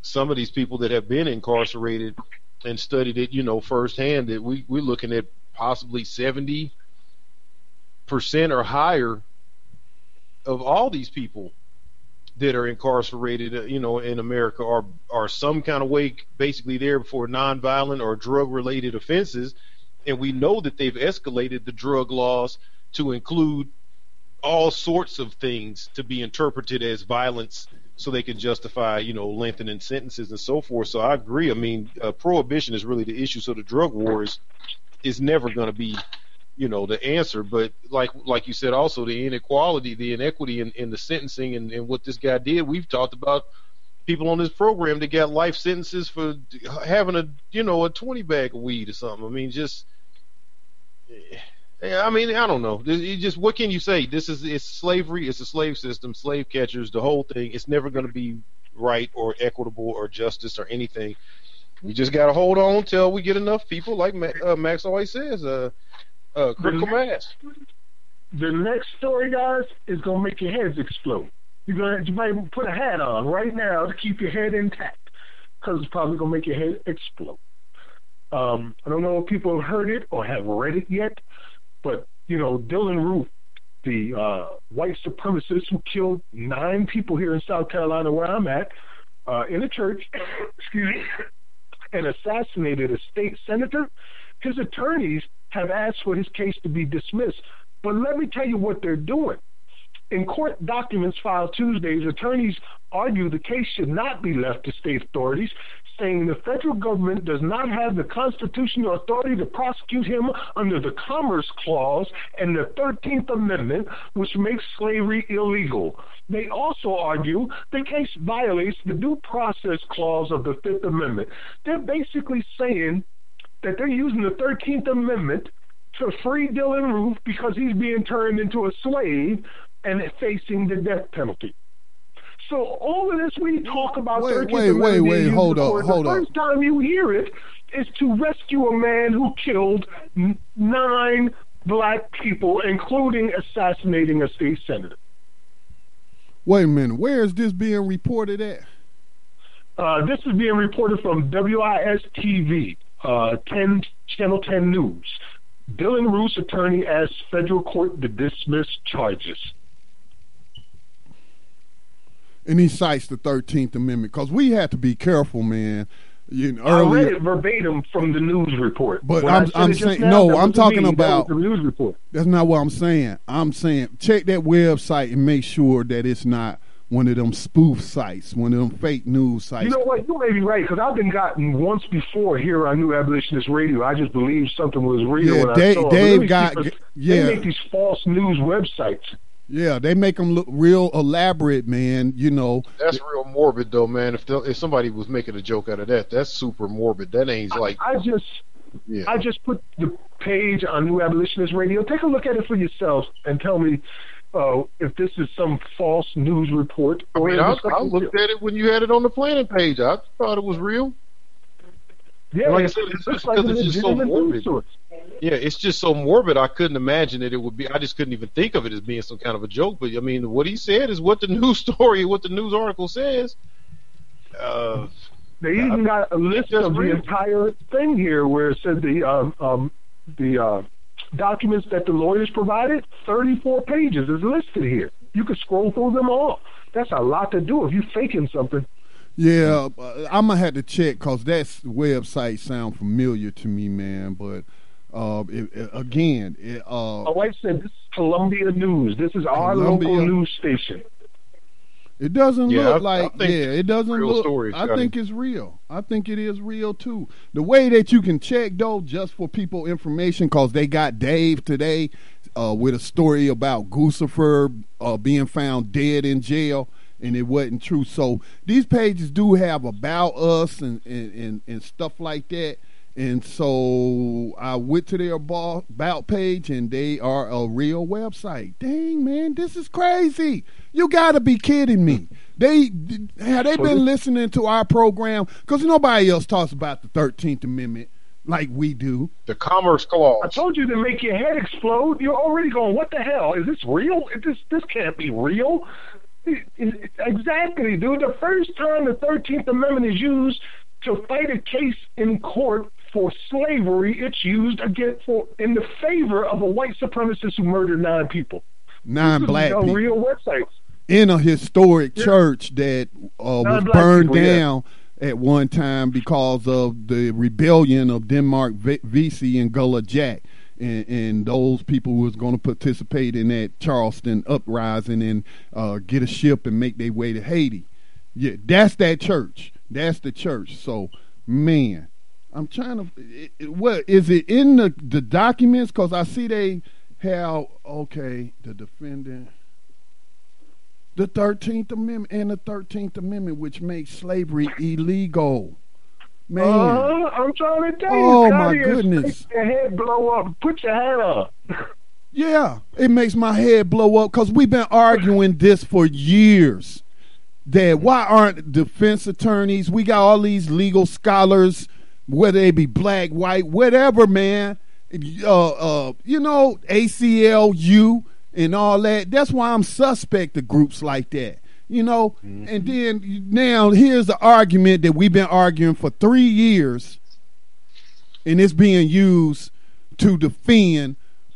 some of these people that have been incarcerated and studied it, you know, firsthand. That we we're looking at possibly seventy percent or higher of all these people that are incarcerated, uh, you know, in America are are some kind of way basically there for nonviolent or drug related offenses, and we know that they've escalated the drug laws to include all sorts of things to be interpreted as violence so they can justify, you know, lengthening sentences and so forth. So I agree. I mean, uh, prohibition is really the issue. So the drug war is, is never going to be you know the answer. But like like you said also the inequality the inequity in, in the sentencing and, and what this guy did. We've talked about people on this program that got life sentences for having a you know a 20 bag of weed or something. I mean just i mean i don't know. You just what can you say? This is it's slavery. It's a slave system. Slave catchers the whole thing. It's never going to be right or equitable or justice or anything. We just got to hold on till we get enough people like uh, max always says uh uh, critical mass. The next story, guys, is gonna make your heads explode. You're gonna you might put a hat on right now to keep your head intact, because it's probably gonna make your head explode. Um, I don't know if people have heard it or have read it yet, but you know Dylann Roof, the uh, white supremacist who killed nine people here in South Carolina, where I'm at, uh, in a church, excuse me, and assassinated a state senator. His attorneys have asked for his case to be dismissed. But let me tell you what they're doing. In court documents filed Tuesday, attorneys argue the case should not be left to state authorities, saying the federal government does not have the constitutional authority to prosecute him under the Commerce Clause and the 13th Amendment, which makes slavery illegal. They also argue the case violates the Due Process Clause of the Fifth Amendment. They're basically saying that they're using the 13th Amendment to free Dylann Roof because he's being turned into a slave and facing the death penalty. So all of this we talk about wait, 13th wait, Amendment wait, wait, hold up, hold the up. first time you hear it is to rescue a man who killed nine black people, including assassinating a state senator. Wait a minute, where is this being reported at? Uh, this is being reported from WIS TV uh, 10, Channel 10 News. Dylann Roof's attorney asks federal court to dismiss charges. And he cites the 13th Amendment because we have to be careful, man. You know, I read it verbatim from the news report. But when I'm, I'm saying now, no. I'm talking me, about the news report. That's not what I'm saying. I'm saying check that website and make sure that it's not one of them spoof sites, one of them fake news sites. You know what? You may be right because I've been gotten once before here on New Abolitionist Radio. I just believed something was real. Yeah, Dave, Dave got people, yeah. They make these false news websites. Yeah, they make them look real elaborate, man. You know, that's real morbid, though, man. If if somebody was making a joke out of that, that's super morbid. That ain't like. I, I just, yeah. I just put the page on New Abolitionist Radio. Take a look at it for yourself and tell me uh, if this is some false news report. I mean, I, I looked at it when you had it on the planning page. I thought it was real. Yeah, like I said, it's just because it's just so morbid. Yeah, it's just so morbid. I couldn't imagine that it would be. I just couldn't even think of it as being some kind of a joke. But I mean, what he said is what the news story, what the news article says. Uh, they even got a list of real. the entire thing here, where it said the um, um, the uh, documents that the lawyers provided, 34 pages is listed here. You could scroll through them all. That's a lot to do if you're faking something. Yeah, uh, I'm gonna have to check because that website sound familiar to me, man. But uh, it, it, again, it, uh, my wife said this is Columbia News. This is our Columbia. local news station. It doesn't yeah, look I, like I yeah, it doesn't look. Story, I think it's real. I think it is real too. The way that you can check though, just for people information, cause they got Dave today uh, with a story about Guccifer uh, being found dead in jail, and it wasn't true. So these pages do have about us and and, and, and stuff like that. And so I went to their about page, and they are a real website. Dang man, this is crazy! You got to be kidding me. They have they been listening to our program because nobody else talks about the Thirteenth Amendment like we do. The Commerce Clause. I told you to make your head explode. You're already going, what the hell? Is this real? This this can't be real. Exactly, dude. The first time the 13th Amendment is used to fight a case in court for slavery, it's used again for in the favor of a white supremacist who murdered nine people. Nine black people. Real websites. In a historic yeah. church that uh, was burned people, down. Yeah at one time because of the rebellion of Denmark Vesey and Gullah Jack. And, and, those people who was going to participate in that Charleston uprising and uh, get a ship and make their way to Haiti. Yeah, that's that church. That's the church. So, man, I'm trying to. It, it, what is it in the the documents? Because I see they have okay the defendant the 13th Amendment and the 13th Amendment, which makes slavery illegal. Man. Uh, I'm trying to tell you. Oh, my goodness. Your head blow up. Put your head up. yeah, it makes my head blow up because we've been arguing this for years. That why aren't defense attorneys? We got all these legal scholars, whether they be black, white, whatever, man. Uh, uh, you know, ACLU and all that. That's why I'm suspect of groups like that. You know, mm-hmm. and then now here's the argument that we've been arguing for three years, and it's being used to defend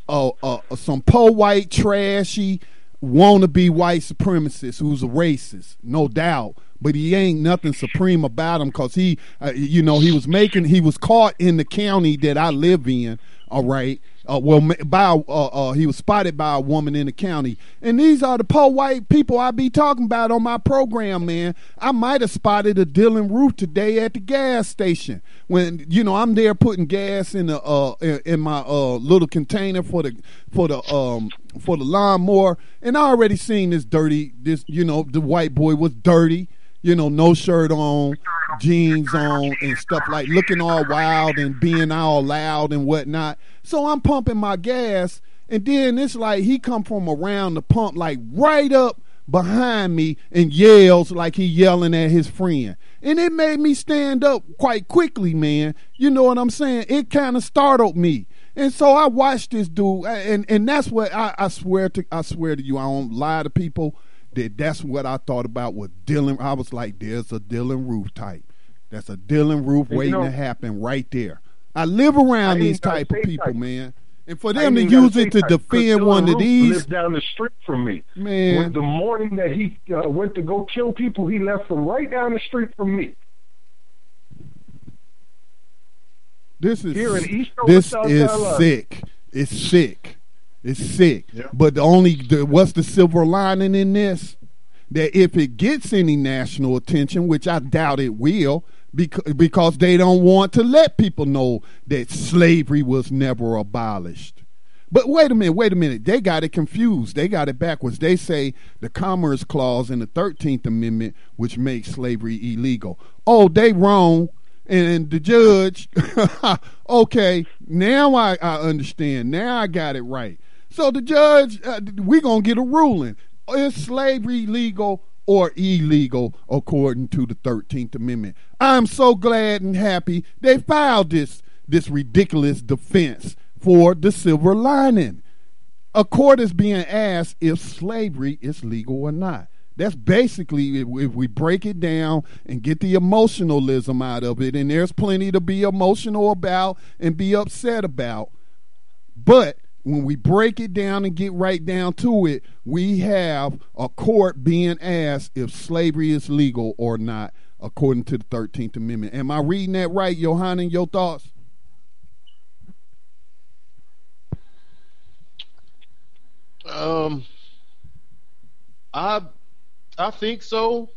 uh, uh, some po white trashy wannabe white supremacist who's a racist, no doubt. But he ain't nothing supreme about him because he, uh, you know, he was making, he was caught in the county that I live in, all right, uh, well, by uh, uh, he was spotted by a woman in the county, and these are the poor white people I be talking about on my program, man. I might have spotted a Dylann Roof today at the gas station when you know I'm there putting gas in the uh in my uh little container for the for the um for the lawnmower, and I already seen this dirty this you know the white boy was dirty you know, no shirt on, jeans on, and stuff like looking all wild and being all loud and whatnot. So I'm pumping my gas, and then it's like he come from around the pump, like right up behind me, and yells like he yelling at his friend. And it made me stand up quite quickly, man. You know what I'm saying? It kind of startled me. And so I watched this dude, and and that's what I, I swear to I swear to you, I don't lie to people that that's what I thought about with Dylann. I was like, there's a Dylann Roof type. That's a Dylann Roof waiting know, to happen right there. I live around these type of people, type. man. And for them to use it to defend one of these, lives down the street from me. Man, when the morning that he uh, went to go kill people, he left from right down the street from me. This is Here in East this is sick. It's sick. It's sick. But the only the, what's the silver lining in this? That if it gets any national attention, which I doubt it will, because because they don't want to let people know that slavery was never abolished. But wait a minute, wait a minute. They got it confused. They got it backwards. They say the Commerce Clause in the 13th Amendment, which makes slavery illegal. Oh, they wrong. And the judge, okay, now I, I understand. Now I got it right. So the judge, uh, we're going to get a ruling. Is slavery legal or illegal according to the 13th Amendment? I'm so glad and happy they filed this, this ridiculous defense for the silver lining. A court is being asked if slavery is legal or not. That's basically if, if, we break it down and get the emotionalism out of it, and there's plenty to be emotional about and be upset about. But when we break it down and get right down to it, we have a court being asked if slavery is legal or not, according to the 13th Amendment. Am I reading that right, Yohanan? Your thoughts? Um, I I think so.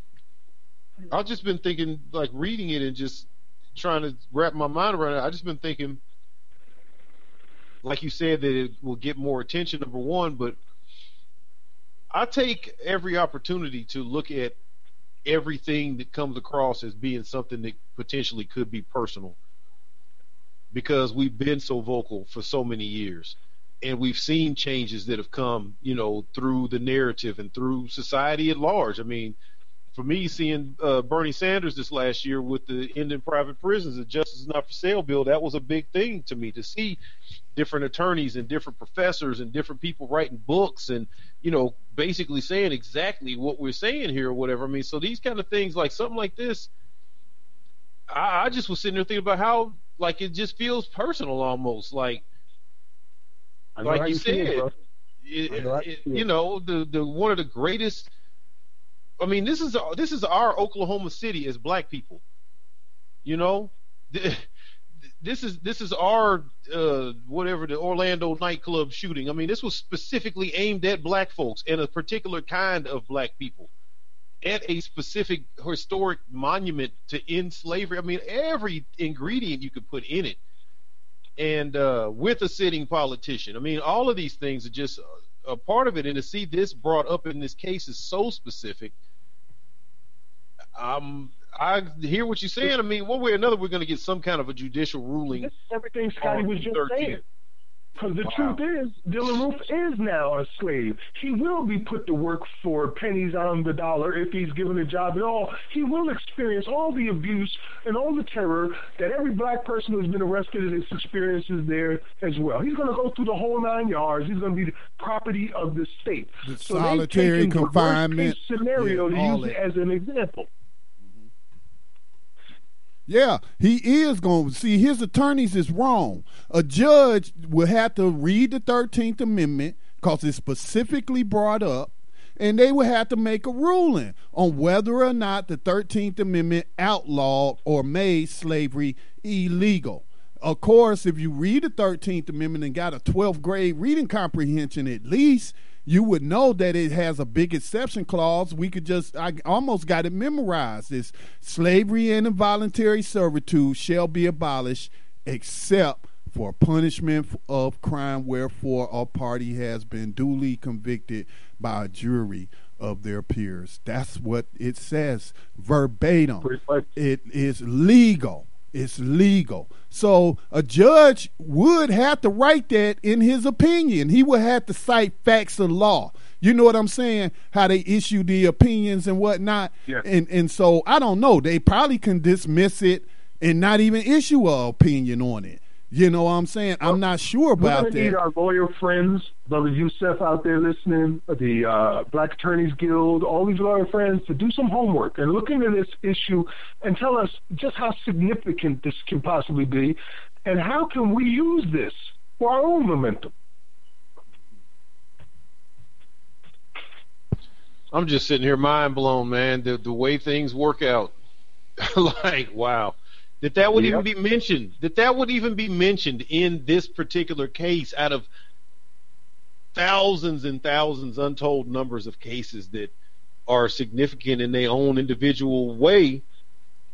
I've just been thinking, like reading it and just trying to wrap my mind around it. I've just been thinking like you said, that it will get more attention. Number one, but I take every opportunity to look at everything that comes across as being something that potentially could be personal because we've been so vocal for so many years and we've seen changes that have come, you know, through the narrative and through society at large. I mean, for me, seeing uh, Bernie Sanders this last year with the ending private prisons, the Justice is Not for Sale bill, that was a big thing to me to see different attorneys and different professors and different people writing books and, you know, basically saying exactly what we're saying here or whatever. I mean, so these kind of things, like something like this, I, I just was sitting there thinking about how, like, it just feels personal almost. Like, like you said, it, it, you know, the the one of the greatest. I mean, this is this is our Oklahoma City as black people. You know, this is this is our uh, whatever the Orlando nightclub shooting. I mean, this was specifically aimed at black folks and a particular kind of black people, at a specific historic monument to end slavery. I mean, every ingredient you could put in it and uh, with a sitting politician. I mean, all of these things are just a part of it. And to see this brought up in this case is so specific. Um, I hear what you're saying. I mean, one way or another, we're going to get some kind of a judicial ruling. everything Scotty was just 13th. saying. Because the wow. truth is, Dylann Roof is now a slave. He will be put to work for pennies on the dollar if he's given a job at all. He will experience all the abuse and all the terror that every black person who's been arrested has experiences there as well. He's going to go through the whole nine yards. He's going to be the property of the state. The so solitary confinement the scenario yeah, to use it as an example. Yeah, he is going to see his attorneys is wrong. A judge will have to read the 13th Amendment because it's specifically brought up, and they will have to make a ruling on whether or not the 13th Amendment outlawed or made slavery illegal. Of course, if you read the 13th Amendment and got a 12th grade reading comprehension at least, you would know that it has a big exception clause. We could just, I almost got it memorized. It's slavery and involuntary servitude shall be abolished except for punishment of crime wherefore a party has been duly convicted by a jury of their peers. That's what it says verbatim. It is legal. It's legal. So a judge would have to write that in his opinion. He would have to cite facts of law. You know what I'm saying? How they issue the opinions and whatnot. Yeah. And and so I don't know. They probably can dismiss it and not even issue a opinion on it. You know what I'm saying? I'm not sure about We're that. need our lawyer friends, Brother Yusef out there listening, the uh, Black Attorneys Guild, all these lawyer friends to do some homework and look into this issue and tell us just how significant this can possibly be and how can we use this for our own momentum. I'm just sitting here mind blown, man. The the way things work out. like, wow that that would yep. even be mentioned that that would even be mentioned in this particular case out of thousands and thousands untold numbers of cases that are significant in their own individual way.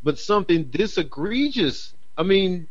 But something this egregious i mean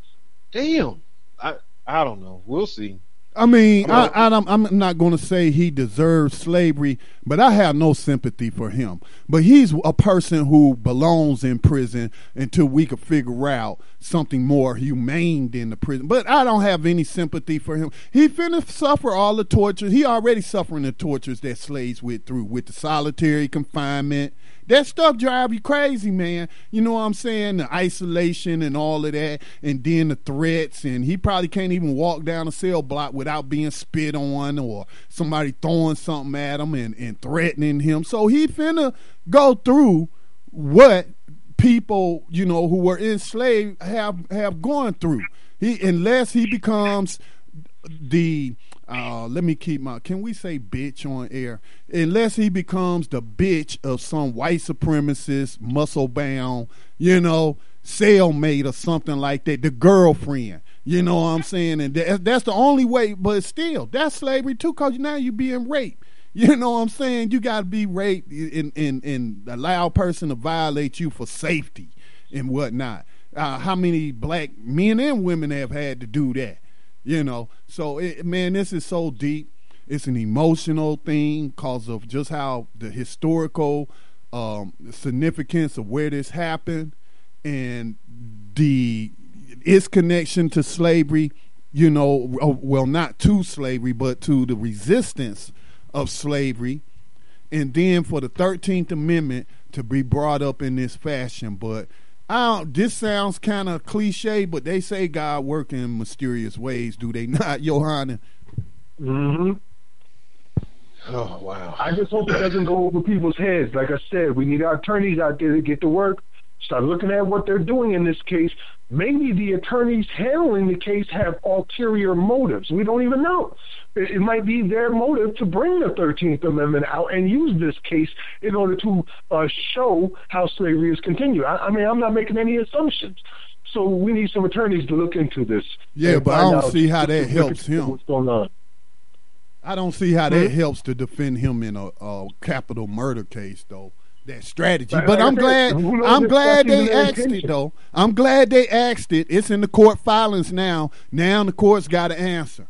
damn i i don't know. We'll see I mean, I, I, I'm not going to say he deserves slavery, but I have no sympathy for him. But he's a person who belongs in prison until we can figure out something more humane than the prison. But I don't have any sympathy for him. He finna suffer all the tortures. He already suffering the tortures that slaves went through with the solitary confinement that stuff drive you crazy, man. You know what I'm saying? The isolation and all of that, and then the threats, and he probably can't even walk down a cell block without being spit on or somebody throwing something at him and, and threatening him. So he finna go through what people, you know, who were enslaved have have gone through. He unless he becomes the uh, let me keep my. Can we say bitch on air? Unless he becomes the bitch of some white supremacist, muscle bound, you know, cellmate or something like that, the girlfriend. You know what I'm saying? And that, that's the only way. But still, that's slavery too, cause now you're being raped. You know what I'm saying? You got to be raped and, and, and allow a person to violate you for safety and whatnot. Uh, how many black men and women have had to do that? You know, so it, man, this is so deep. It's an emotional thing because of just how the historical um, significance of where this happened and the its connection to slavery. You know, uh, well, not to slavery, but to the resistance of slavery, and then for the Thirteenth Amendment to be brought up in this fashion. But I don't, this sounds kind of cliche, but they say God work in mysterious ways, do they not, Yohanan? Mm-hmm. Oh wow! I just hope it doesn't go over people's heads. Like I said, we need our attorneys out there to get to work, start looking at what they're doing in this case. Maybe the attorneys handling the case have ulterior motives. We don't even know. It, might be their motive to bring the Thirteenth Amendment out and use this case in order to uh, show how slavery is continued. I, I mean, I'm not making any assumptions. So we need some attorneys to look into this. Yeah, but I don't see how that helps him. What's going on? I don't see how that helps to defend him in a, a capital murder case, though. That strategy, but I I'm glad. I'm glad they asked it, though. I'm glad they asked it. It's in the court filings now. Now the court's got to answer.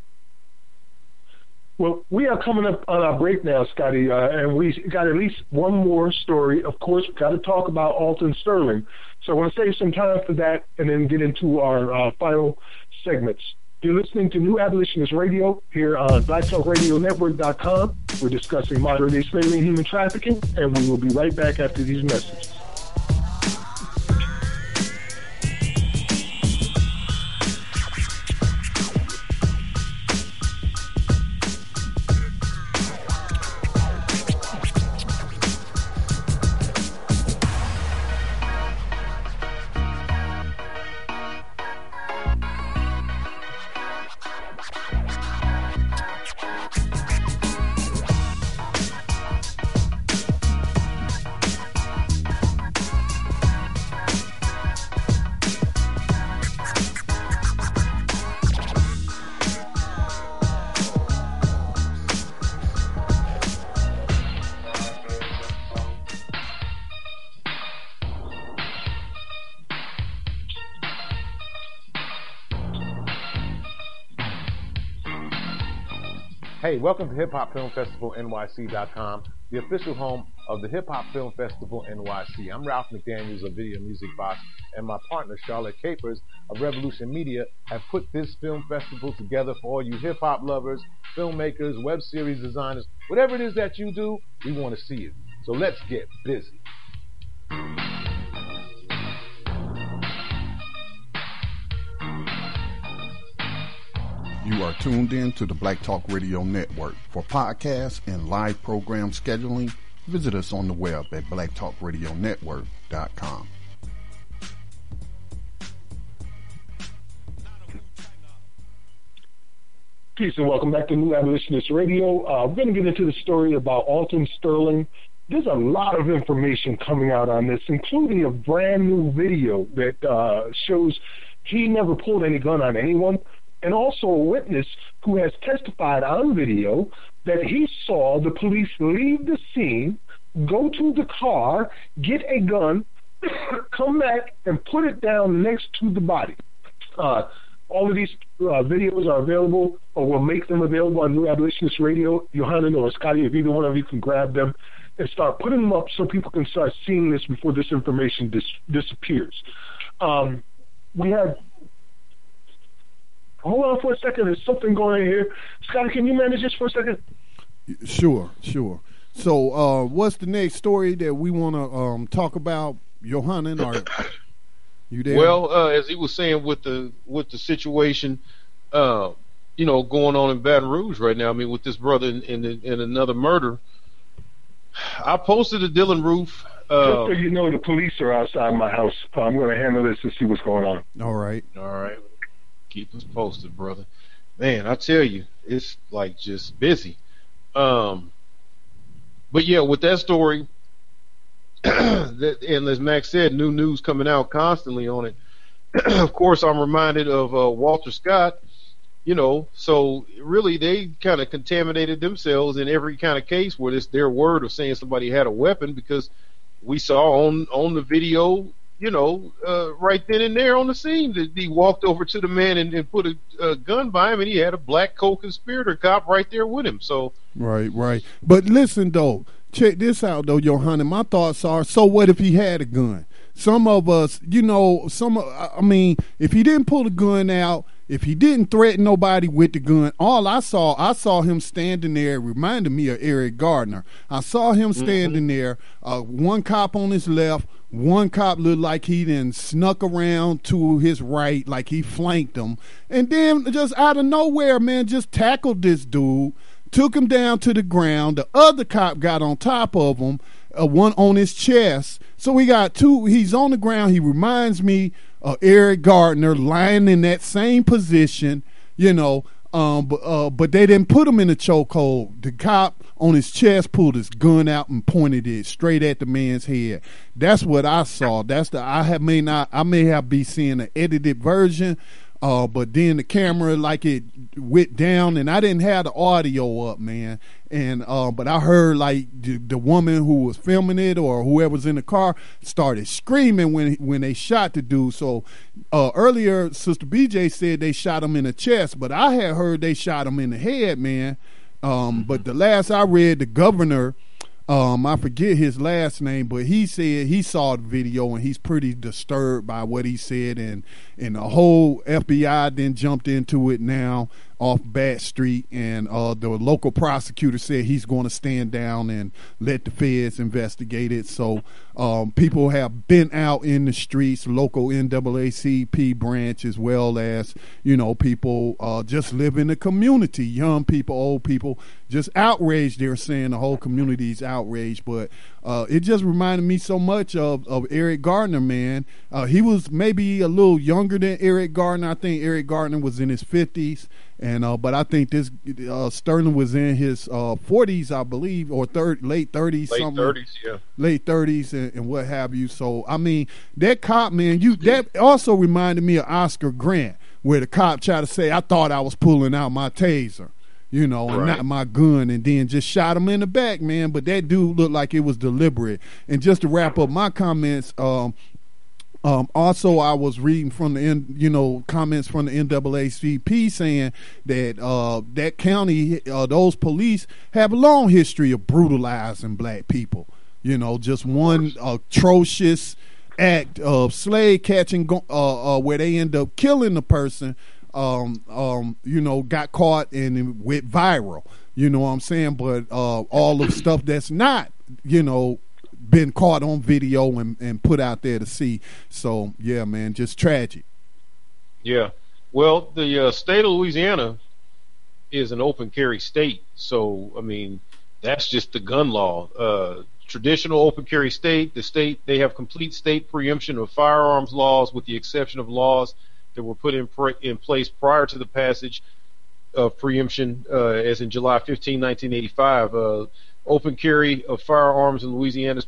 Well, we are coming up on our break now, Scotty, uh, and we got at least one more story. Of course, we've got to talk about Alton Sterling. So I want to save some time for that and then get into our uh, final segments. You're listening to New Abolitionist Radio here on BlackTalkRadioNetwork.com. We're discussing modern day slavery and human trafficking, and we will be right back after these messages. Hey, welcome to Hip Hop Film Festival NYC.com, the official home of the Hip Hop Film Festival NYC. I'm Ralph McDaniels of Video Music Box, and my partner Charlotte Capers of Revolution Media have put this film festival together for all you hip hop lovers, filmmakers, web series designers, whatever it is that you do, we want to see it. So let's get busy. You are tuned in to the Black Talk Radio Network. For podcasts and live program scheduling, visit us on the web at blacktalkradionetwork.com. Peace and welcome back to New Abolitionist Radio. Uh, we're going to get into the story about Alton Sterling. There's a lot of information coming out on this, including a brand new video that uh, shows he never pulled any gun on anyone, and also a witness who has testified on video that he saw the police leave the scene, go to the car, get a gun, come back, and put it down next to the body. Uh, all of these uh, videos are available, or we'll make them available on New Abolitionist Radio. Yohanan or Scotty, if either one of you can grab them and start putting them up so people can start seeing this before this information dis- disappears. Um, we have. Hold on for a second. There's something going on here. Scotty, can you manage this for a second? Sure, sure. So, uh, what's the next story that we want to um, talk about, Yohanan? Or you there? Well, uh, as he was saying with the with the situation, uh, you know, going on in Baton Rouge right now. I mean, with this brother in in, in another murder. I posted a Dylann Roof. Just Uh, so you know, the police are outside my house. I'm going to handle this and see what's going on. all right. all right, keep us posted, brother. Man, I tell you, it's like just busy. Um, but yeah, with that story, and as Max said, new news coming out constantly on it. of course, I'm reminded of uh, Walter Scott. You know, so really they kind of contaminated themselves in every kind of case where it's their word of saying somebody had a weapon because we saw on on the video you know, uh, right then and there on the scene. He walked over to the man and, and put a, a, gun by him, and he had a black co-conspirator cop right there with him. So right, right. But listen though, check this out though, Yohanan. My thoughts are: so what if he had a gun? Some of us, you know, some. I mean, if he didn't pull the gun out if he didn't threaten nobody with the gun, all I saw, I saw him standing there. reminded me of Eric Garner. I saw him mm-hmm. standing mm-hmm. there, uh, one cop on his left, one cop looked like he then snuck around to his right, like he flanked him, and then just out of nowhere, man, just tackled this dude, took him down to the ground. The other cop got on top of him, uh, one on his chest. So we got two. He's on the ground. He reminds me of Eric Garner lying in that same position, you know. Um, but, uh, but they didn't put him in a chokehold. The cop on his chest pulled his gun out and pointed it straight at the man's head. That's what I saw. That's the I have may not I may have be seeing an edited version, uh, but then the camera like it went down, and I didn't have the audio up, man. And uh, but I heard like the, the woman who was filming it or whoever was in the car started screaming when when they shot the dude. So uh, earlier, Sister BJ said they shot him in the chest, but I had heard they shot him in the head, man. Um, but the last I read, the governor um, I forget his last name, but he said he saw the video and he's pretty disturbed by what he said, and and the whole FBI then jumped into it now off Bat Street, and uh, the local prosecutor said he's going to stand down and let the feds investigate it. So um, people have been out in the streets, local NAACP branch, as well as you know people uh, just live in the community, young people, old people, just outraged. They're saying the whole community's outraged, but uh, it just reminded me so much of, of Eric Garner, man. Uh, he was maybe a little younger than Eric Garner. I think Eric Garner was in his fifties and uh, but I think this uh, Sterling was in his uh, forties, I believe, or third late thirties, late thirties, yeah, late thirties, and, and, what have you. So I mean, that cop man, you that also reminded me of Oscar Grant, where the cop tried to say, "I thought I was pulling out my taser." You know, and right. not my gun, and then just shot him in the back, man. But that dude looked like it was deliberate. And just to wrap up my comments, um, um, also, I was reading from the you know comments from the NAACP saying that uh, that county, uh, those police have a long history of brutalizing black people. You know, just one atrocious act of slave catching, uh, uh, where they end up killing the person. Um, um, you know, got caught and went viral. You know what I'm saying? But uh, all the stuff that's not, you know, been caught on video and, and put out there to see. So yeah, man, just tragic. Yeah. Well, the uh, state of Louisiana is an open carry state, so I mean that's just the gun law. Uh, traditional open carry state, the state they have complete state preemption of firearms laws, with the exception of laws that were put in pre- in place prior to the passage of preemption, uh, as in July 15, 1985. Open carry of firearms in Louisiana is,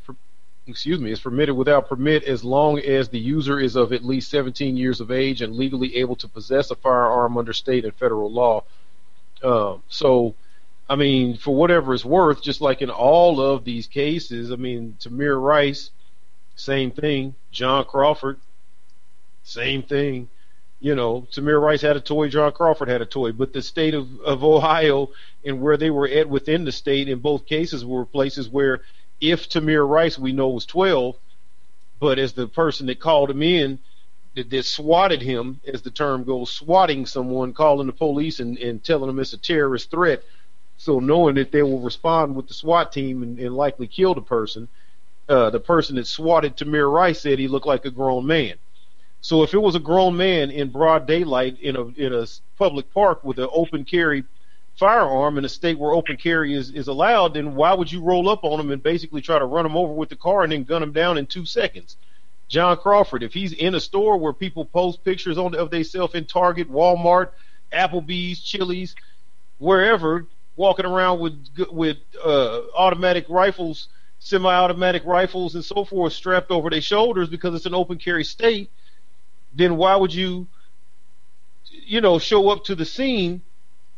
excuse me, is permitted without permit as long as the user is of at least 17 years of age and legally able to possess a firearm under state and federal law. Uh, so, I mean, for whatever it's worth, just like in all of these cases, I mean, Tamir Rice, same thing. John Crawford, same thing you know, Tamir Rice had a toy, John Crawford had a toy, but the state of, of Ohio and where they were at within the state in both cases were places where if Tamir Rice we know was 12, but as the person that called him in, that, that swatted him, as the term goes, swatting someone, calling the police and, and telling them it's a terrorist threat. So knowing that they will respond with the SWAT team and, and likely kill the person, uh, the person that swatted Tamir Rice said he looked like a grown man. So if it was a grown man in broad daylight in a in a public park with an open carry firearm in a state where open carry is, is allowed, then why would you roll up on him and basically try to run him over with the car and then gun him down in two seconds? John Crawford, if he's in a store where people post pictures on of themselves in Target, Walmart, Applebee's, Chili's, wherever, walking around with with uh, automatic rifles, semi-automatic rifles, and so forth strapped over their shoulders because it's an open carry state then why would you, you know, show up to the scene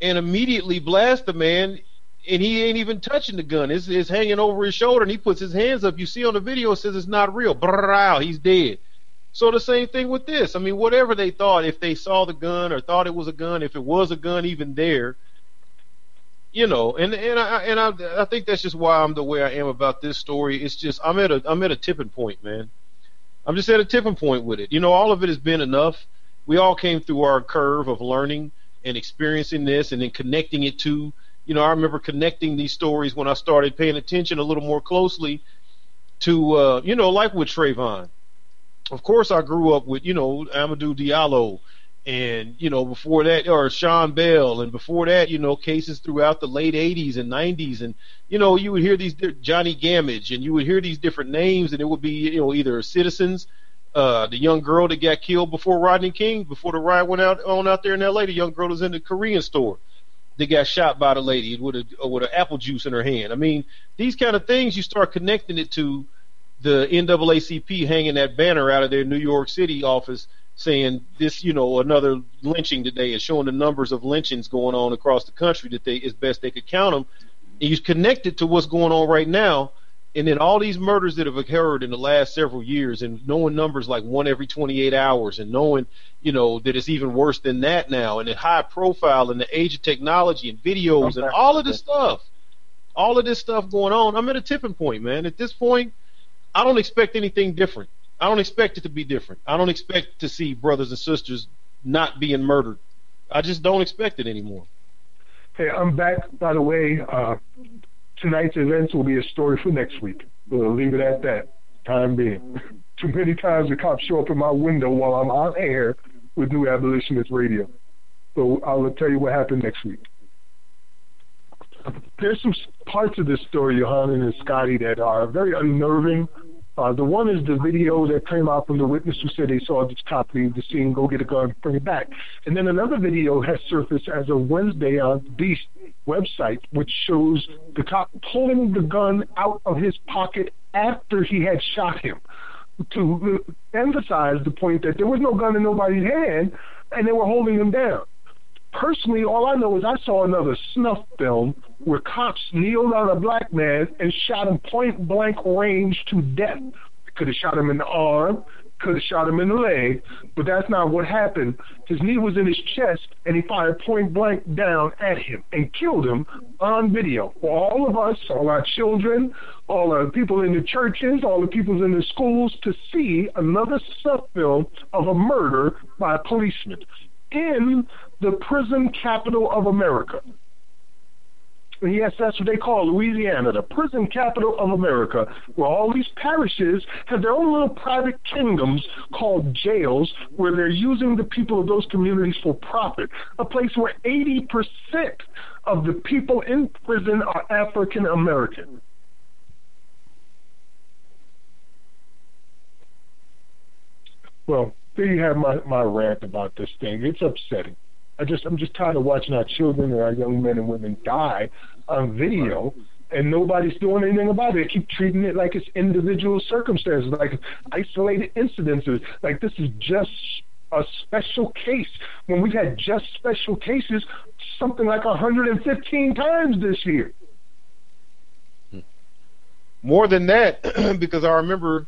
and immediately blast the man and he ain't even touching the gun. It's, it's hanging over his shoulder and he puts his hands up. You see on the video, it says it's not real. Brrr, he's dead. So the same thing with this. I mean, whatever they thought, if they saw the gun or thought it was a gun, if it was a gun even there, you know, and and I and I I think that's just why I'm the way I am about this story. It's just I'm at a I'm at a tipping point, man. I'm just at a tipping point with it. You know, all of it has been enough. We all came through our curve of learning and experiencing this, and then connecting it to. You know, I remember connecting these stories when I started paying attention a little more closely to, uh, you know, like with Trayvon. Of course, I grew up with, you know, Amadou Diallo and you know before that or Sean Bell and before that you know cases throughout the late 80s and 90s and you know you would hear these Jonny Gammage and you would hear these different names and it would be you know either citizens uh the young girl that got killed before Rodney King before the riot went out on out there in LA the young girl was in the Korean store that got shot by the lady with a with an apple juice in her hand. I mean these kind of things you start connecting it to the NAACP hanging that banner out of their New York City office saying this, you know, another lynching today is showing the numbers of lynchings going on across the country that they as best they could count them. And you connect it to what's going on right now, and then all these murders that have occurred in the last several years, and knowing numbers like one every 28 hours, and knowing, you know, that it's even worse than that now, and the high profile, and the age of technology and videos, and all of this stuff, all of this stuff going on. I'm at a tipping point, man. At this point, I don't expect anything different. I don't expect it to be different. I don't expect to see brothers and sisters not being murdered. I just don't expect it anymore. Hey, I'm back. By the way, uh, tonight's events will be a story for next week. We'll leave it at that. Time being, too many times the cops show up in my window while I'm on air with New Abolitionist Radio. So I'll tell you what happened next week. There's some parts of this story, Yohanan and Scotty, that are very unnerving uh, the one is the video that came out from the witness who said they saw this cop leave the scene, go get a gun, bring it back. And then another video has surfaced as of Wednesday on Beast website, which shows the cop pulling the gun out of his pocket after he had shot him to emphasize the point that there was no gun in nobody's hand and they were holding him down. Personally, all I know is I saw another snuff film where cops kneeled on a black man and shot him point blank range to death. Could have shot him in the arm, could have shot him in the leg, but that's not what happened. His knee was in his chest, and he fired point blank down at him and killed him on video. For all of us, all our children, all the people in the churches, all the people in the schools to see another snuff film of a murder by a policeman in the prison capital of America. Yes, that's what they call Louisiana, the prison capital of America, where all these parishes have their own little private kingdoms called jails, where they're using the people of those communities for profit. A place where 80% of the people in prison are African American. Well, there you have my, my rant about this thing. It's upsetting. I just I'm just tired of watching our children and our young men and women die on video and nobody's doing anything about it. They keep treating it like it's individual circumstances, like isolated incidences, like this is just a special case. When we've had just special cases something like 115 times this year. More than that, because I remember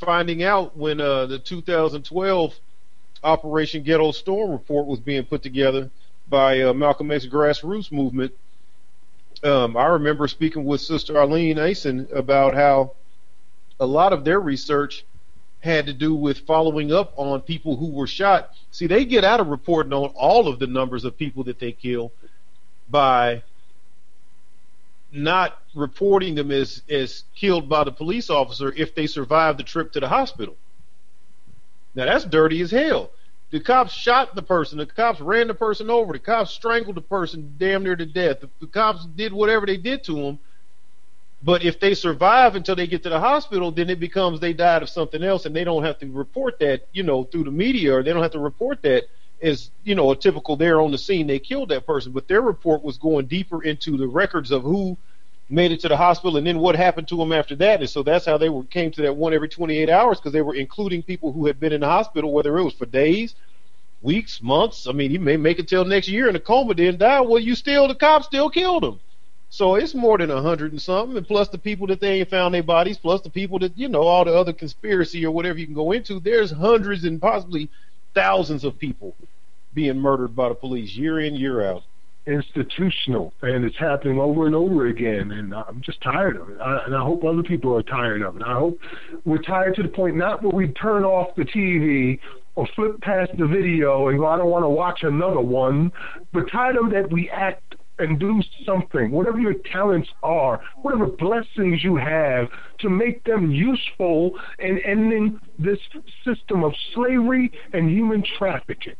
finding out when uh, the 2012 Operation Ghetto Storm report was being put together by uh, Malcolm X grassroots movement. Um, I remember speaking with Sister Arlene Eisen about how a lot of their research had to do with following up on people who were shot. See, they get out of reporting on all of the numbers of people that they kill by not reporting them as, as killed by the police officer if they survive the trip to the hospital. Now that's dirty as hell. The cops shot the person. The cops ran the person over. The cops strangled the person damn near to death. The, the cops did whatever they did to him. But if they survive until they get to the hospital, then it becomes they died of something else, and they don't have to report that, you know, through the media, or they don't have to report that as, you know, a typical there on the scene they killed that person. But their report was going deeper into the records of who made it to the hospital and then what happened to them after that. And so that's how they were came to that one every 28 hours because they were including people who had been in the hospital, whether it was for days, weeks, months. I mean, he may make it till next year in a coma, then die. Well, you still the cops still killed him. So it's more than a hundred and something, and plus the people that they ain't found their bodies, plus the people that you know all the other conspiracy or whatever you can go into. There's hundreds and possibly thousands of people being murdered by the police year in year out. Institutional, and it's happening over and over again, and I'm just tired of it. I, and I hope other people are tired of it. I hope we're tired to the point not where we turn off the TV or flip past the video and go, I don't want to watch another one, but tired of that we act and do something, whatever your talents are, whatever blessings you have, to make them useful in ending this system of slavery and human trafficking.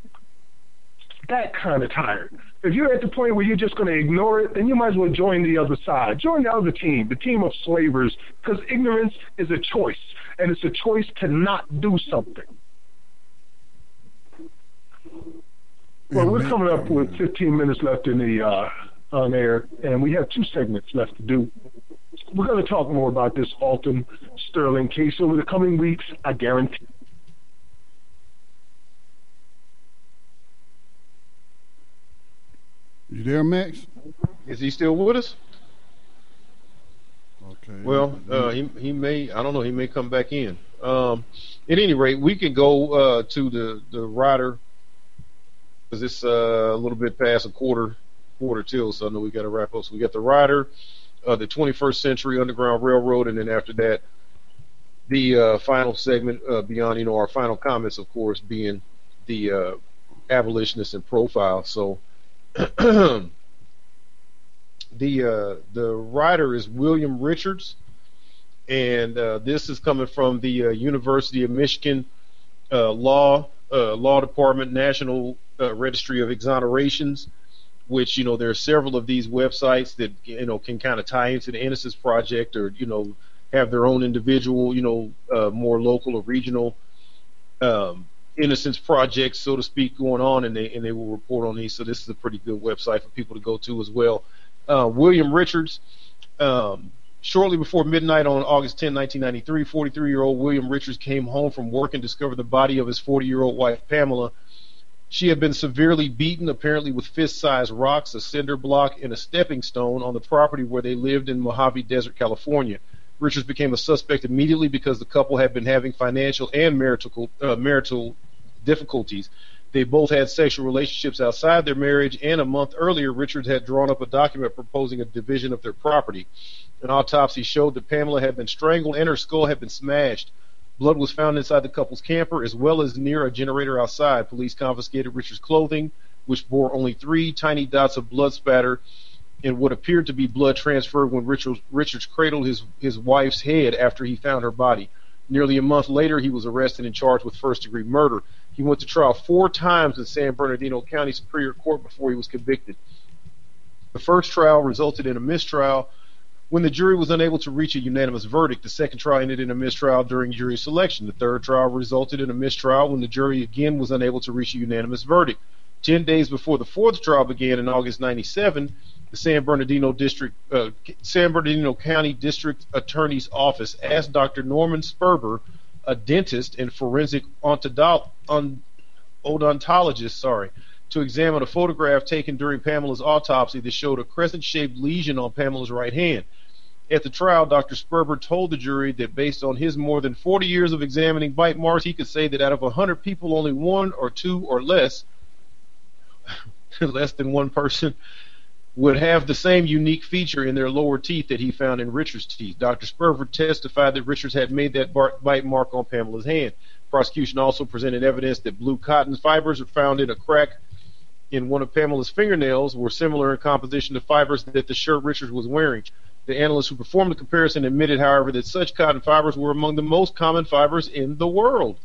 That kind of tired. If you're at the point where you're just going to ignore it, then you might as well join the other side. Join the other team, the team of slavers, because ignorance is a choice, and it's a choice to not do something. Well, we're coming up with 15 minutes left in the uh, on air, and we have two segments left to do. We're going to talk more about this Alton Sterling case over the coming weeks, I guarantee. You there, Max? Is he still with us? Okay. Well, uh, he he may I don't know he may come back in. Um, at any rate, we can go uh, to the the rider because it's uh, a little bit past a quarter quarter till, so I know we got to wrap up. So we got the rider, uh, the 21st Century Underground Railroad, and then after that, the uh, final segment uh, beyond you know our final comments, of course, being the uh, abolitionist and profile. So the uh, the writer is William Richards, and uh, this is coming from the uh, University of Michigan uh, Law uh, Law Department National uh, Registry of Exonerations, which you know there are several of these websites that you know can kind of tie into the Innocence Project or you know have their own individual you know more local or regional um, innocence projects, so to speak, going on, and they and they will report on these. So this is a pretty good website for people to go to as well. Uh, William Richards. Um, shortly before midnight on August 10, 1993, 43-year-old William Richards came home from work and discovered the body of his 40-year-old wife Pamela. She had been severely beaten, apparently with fist-sized rocks, a cinder block, and a stepping stone on the property where they lived in Mojave Desert, California. Richards became a suspect immediately because the couple had been having financial and marital uh, marital difficulties. They both had sexual relationships outside their marriage, and a month earlier, Richards had drawn up a document proposing a division of their property. An autopsy showed that Pamela had been strangled and her skull had been smashed. Blood was found inside the couple's camper as well as near a generator outside. Police confiscated Richards' clothing, which bore only three tiny dots of blood spatter and what appeared to be blood transferred when Richards, Richards cradled his, his wife's head after he found her body. Nearly a month later, he was arrested and charged with first degree murder. He went to trial four times in San Bernardino County Superior Court before he was convicted. The first trial resulted in a mistrial when the jury was unable to reach a unanimous verdict. The second trial ended in a mistrial during jury selection. The third trial resulted in a mistrial when the jury again was unable to reach a unanimous verdict. Ten days before the fourth trial began in August 97, the San Bernardino District, uh, San Bernardino County District Attorney's Office asked Dr. Norman Sperber a dentist and forensic odontologist, sorry, to examine a photograph taken during Pamela's autopsy that showed a crescent-shaped lesion on Pamela's right hand. At the trial, Dr. Sperber told the jury that based on his more than 40 years of examining bite marks, he could say that out of 100 people, only one or two or less, less than one person, would have the same unique feature in their lower teeth that he found in Richard's teeth. Dr. Sperber testified that Richards had made that bite mark on Pamela's hand. Prosecution also presented evidence that blue cotton fibers found in a crack in one of Pamela's fingernails were similar in composition to fibers that the shirt Richards was wearing. The analyst who performed the comparison admitted, however, that such cotton fibers were among the most common fibers in the world.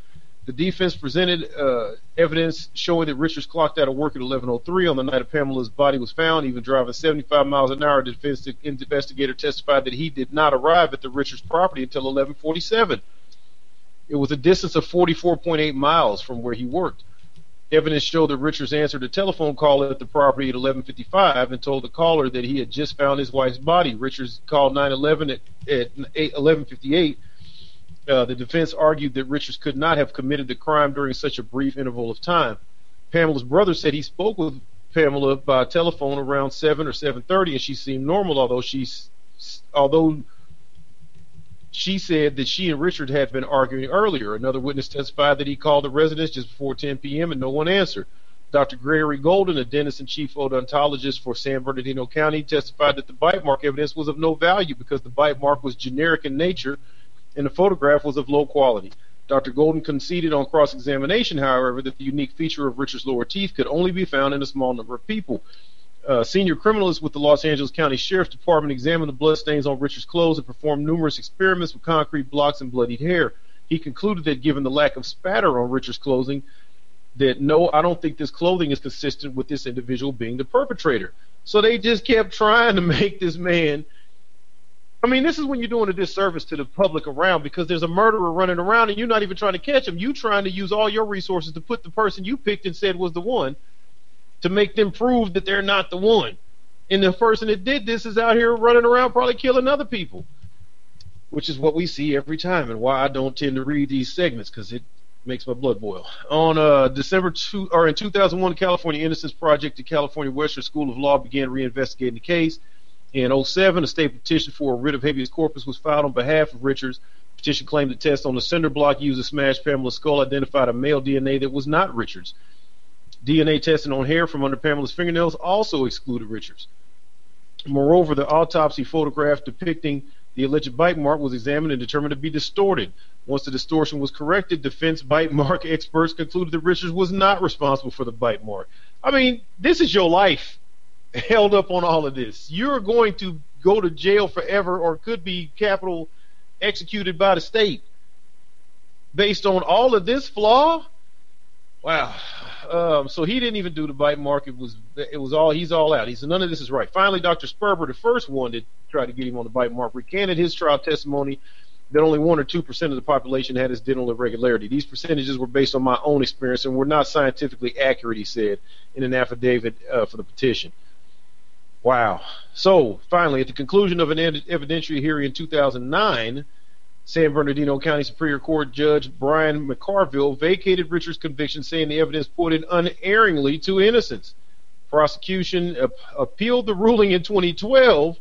The defense presented uh, evidence showing that Richards clocked out of work at 11:03 on the night of Pamela's body was found, even driving 75 miles an hour. The defense investigator testified that he did not arrive at the Richards property until 11:47. It was a distance of 44.8 miles from where he worked. Evidence showed that Richards answered a telephone call at the property at 11:55 and told the caller that he had just found his wife's body. Richards called 911 at, at 11:58 uh, the defense argued that Richards could not have committed the crime during such a brief interval of time. Pamela's brother said he spoke with Pamela by telephone around seven or seven thirty, and she seemed normal, although she's although she said that she and Richard had been arguing earlier. Another witness testified that he called the residence just before 10 p.m. and no one answered. Dr. Gregory Golden, a dentist and chief odontologist for San Bernardino County, testified that the bite mark evidence was of no value because the bite mark was generic in nature and the photograph was of low quality. Dr. Golden conceded on cross examination, however, that the unique feature of Richard's lower teeth could only be found in a small number of people. Uh, senior criminalist with the Los Angeles County Sheriff's Department examined the bloodstains on Richard's clothes and performed numerous experiments with concrete blocks and bloodied hair. He concluded that given the lack of spatter on Richard's clothing, that no, I don't think this clothing is consistent with this individual being the perpetrator. So they just kept trying to make this man. I mean, this is when you're doing a disservice to the public around because there's a murderer running around and you're not even trying to catch him. You're trying to use all your resources to put the person you picked and said was the one to make them prove that they're not the one. And the person that did this is out here running around probably killing other people, which is what we see every time and why I don't tend to read these segments because it makes my blood boil. On uh, December two or in 2001, California Innocence Project, the California Western School of Law began reinvestigating the case. In 07, a state petition for a writ of habeas corpus was filed on behalf of Richards. Petition claimed the test on the cinder block used to smash Pamela's skull identified a male DNA that was not Richards. DNA testing on hair from under Pamela's fingernails also excluded Richards. Moreover, the autopsy photograph depicting the alleged bite mark was examined and determined to be distorted. Once the distortion was corrected, defense bite mark experts concluded that Richards was not responsible for the bite mark. I mean, this is your life held up on all of this. You're going to go to jail forever or could be capital executed by the state based on all of this flaw. Wow. Um, so he didn't even do the bite mark. It was it was all he's all out. He said none of this is right. Finally, Dr. Sperber, the first one that tried to get him on the bite mark, recanted his trial testimony that only one or two percent of the population had this dental irregularity. These percentages were based on my own experience and were not scientifically accurate, he said in an affidavit uh, for the petition. Wow. So finally, at the conclusion of an evidentiary hearing in 2009 San Bernardino County Superior Court Judge Brian McCarville vacated Richard's conviction, saying the evidence pointed unerringly to innocence. Prosecution ap- appealed the ruling in 2012.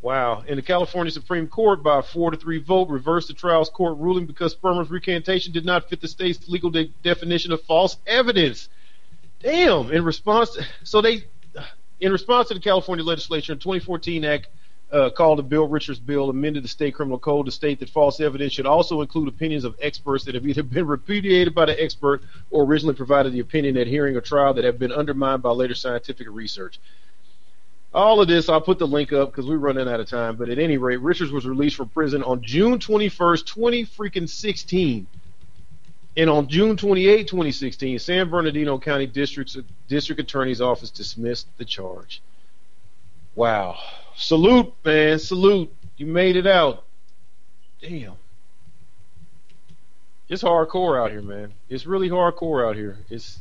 Wow. And the California Supreme Court, by a 4 to 3 vote, reversed the trial's court ruling because Sperber's recantation did not fit the state's legal de- definition of false evidence. Damn. In response, to, so they, in response to the California legislature in 2014 Act uh, called the Bill Richards bill amended the state criminal code to state that false evidence should also include opinions of experts that have either been repudiated by the expert or originally provided the opinion at hearing or trial that have been undermined by later scientific research. All of this, I'll put the link up because we're running out of time. But at any rate, Richards was released from prison on June 21st, 20 freaking 16. And on June 28, 2016, San Bernardino County District's District Attorney's Office dismissed the charge. Wow salute, man. Salute. You made it out. Damn. It's hardcore out here, man. It's really hardcore out here. It's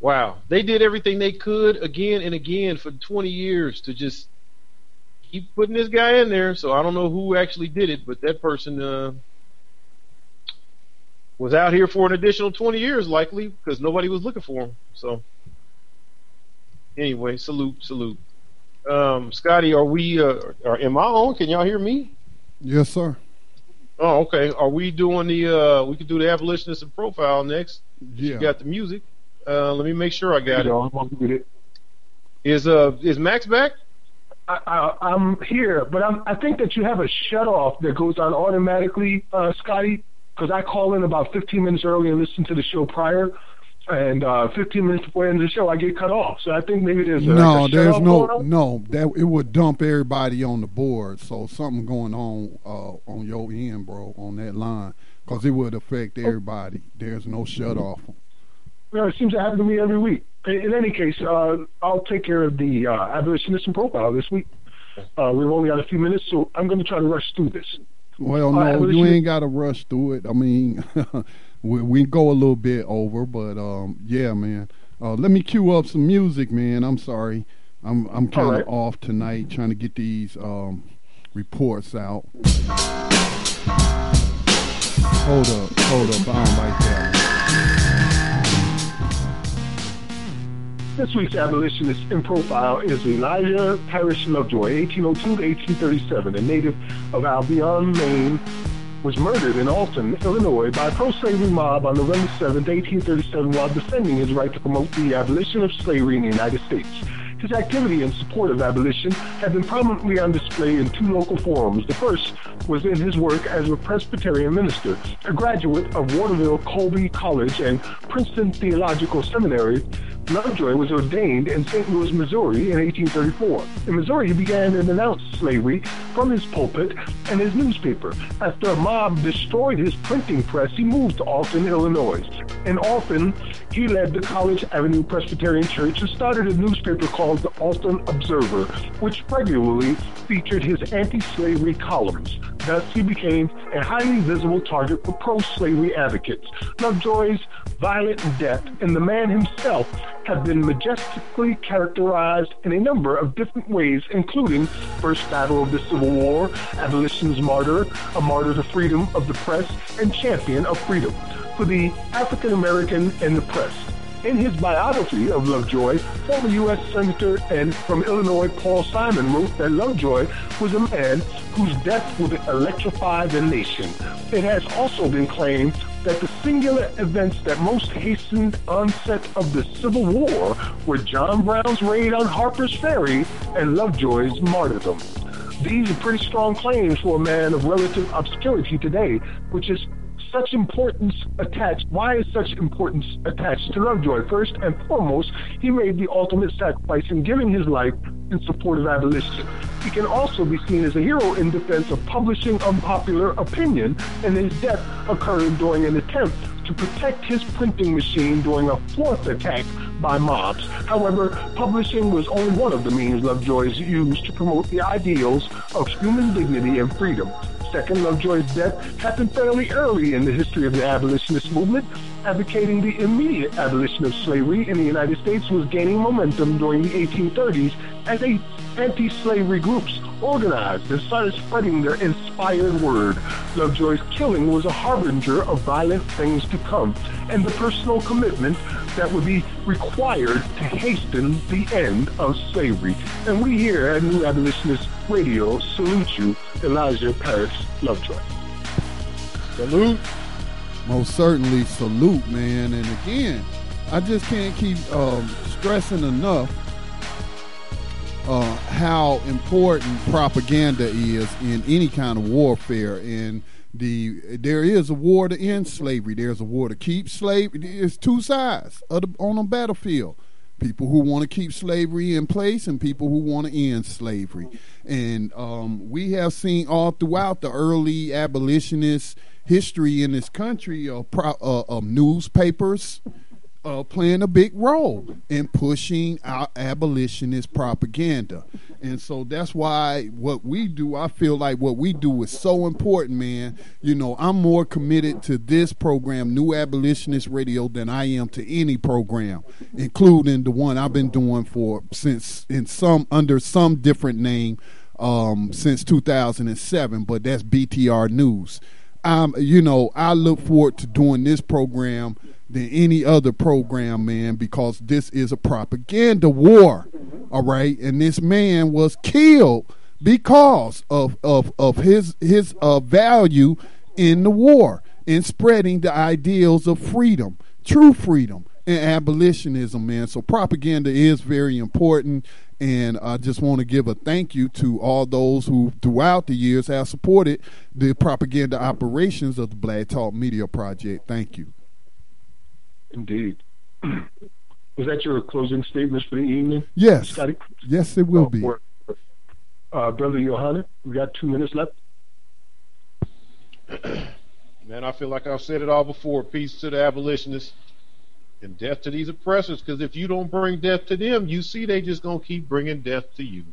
wow. They did everything they could again and again for 20 years to just keep putting this guy in there. So I don't know who actually did it, but that person uh, was out here for an additional 20 years, likely because nobody was looking for him. So anyway, salute, salute. Um, Scotty, are we? Uh, are, am I on? Can y'all hear me? Yes, sir. Oh, okay. Are we doing the? Uh, we could do the abolitionist and profile next. Yeah. You got the music. Uh, let me make sure I got it. it. Is uh is Max back? I, I, am here, but I'm, I think that you have a shut off that goes on automatically, uh, Scotty. Because I call in about 15 minutes early and listen to the show prior and uh, 15 minutes before the end of the show, I get cut off. So I think maybe there's a, no, like there's no, no. That it would dump everybody on the board. So something going on uh, on your end, bro, on that line, because it would affect oh. everybody. There's no shut off. Well, it seems to happen to me every week. In, in any case, uh, I'll take care of the uh, abolitionist and profile this week. Uh, we've only got a few minutes, so I'm going to try to rush through this. Well, no, you ain't got to rush through it. I mean, we, we go a little bit over, but um, yeah, man. Uh, let me cue up some music, man. I'm sorry, I'm I'm kind of right. off tonight, trying to get these um, reports out. Hold up, hold up, I don't like that. This week's abolitionist in profile is Elijah Parrish Lovejoy, 1802 to 1837, a native of Albion, Maine, was murdered in Alton, Illinois by a pro-slavery mob on November 7, 1837 while defending his right to promote the abolition of slavery in the United States. His activity in support of abolition had been prominently on display in two local forums. The first was in his work as a Presbyterian minister. A graduate of Waterville Colby College and Princeton Theological Seminary, Lovejoy was ordained in St. Louis, Missouri in 1834. In Missouri, he began and denounced slavery from his pulpit and his newspaper. After a mob destroyed his printing press, he moved to Alton, Illinois. In Alton, he led the College Avenue Presbyterian Church and started a newspaper called the Alton Observer, which regularly featured his anti-slavery columns. He became a highly visible target for pro-slavery advocates. Lovejoy's violent death and the man himself have been majestically characterized in a number of different ways, including First Battle of the Civil War, Abolition's Martyr, a martyr to freedom of the press, and champion of freedom for the African American and the press. In his biography of Lovejoy, former U.S. Senator and from Illinois Paul Simon wrote that Lovejoy was a man whose death would electrify the nation. It has also been claimed that the singular events that most hastened onset of the Civil War were John Brown's raid on Harper's Ferry and Lovejoy's martyrdom. These are pretty strong claims for a man of relative obscurity today, which is such importance attached? Why is such importance attached to Lovejoy? First and foremost, he made the ultimate sacrifice in giving his life in support of abolition. He can also be seen as a hero in defense of publishing unpopular opinion, and his death occurred during an attempt to protect his printing machine during a fourth attack by mobs. However, publishing was only one of the means Lovejoy used to promote the ideals of human dignity and freedom. Second, Lovejoy's death happened fairly early in the history of the abolitionist movement. Advocating the immediate abolition of slavery in the United States was gaining momentum during the 1830s as anti-slavery groups organized and started spreading their inspired word. Lovejoy's killing was a harbinger of violent things to come and the personal commitment that would be required to hasten the end of slavery. And we here at New Abolitionist Radio salute you, Elijah Parrish Lovejoy. Salute. Most certainly salute, man. And again, I just can't keep um, stressing enough uh, how important propaganda is in any kind of warfare. And the there is a war to end slavery. There's a war to keep slavery. It's two sides the, on a battlefield. People who want to keep slavery in place and people who want to end slavery. And um, we have seen all throughout the early abolitionist history in this country of, uh, of newspapers, uh, playing a big role in pushing our abolitionist propaganda. And so that's why what we do, I feel like what we do is so important, man. You know, I'm more committed to this program, New Abolitionist Radio, than I am to any program, including the one I've been doing for since in some under some different name um, since 2007, but that's BTR News. Um, you know, I look forward to doing this program than any other program, man, because this is a propaganda war. All right. And this man was killed because of of, of his his uh, value in the war in spreading the ideals of freedom, true freedom, and abolitionism, man. So propaganda is very important. And I just want to give a thank you to all those who, throughout the years, have supported the propaganda operations of the Black Talk Media Project. Thank you. Indeed. Was that your closing statements for the evening? Yes. Scotty? Yes, it will be. Uh, Brother Yohanan, we got two minutes left. Man, I feel like I've said it all before. Peace to the abolitionists and death to these oppressors. Because if you don't bring death to them, you see they just gonna keep bringing death to you.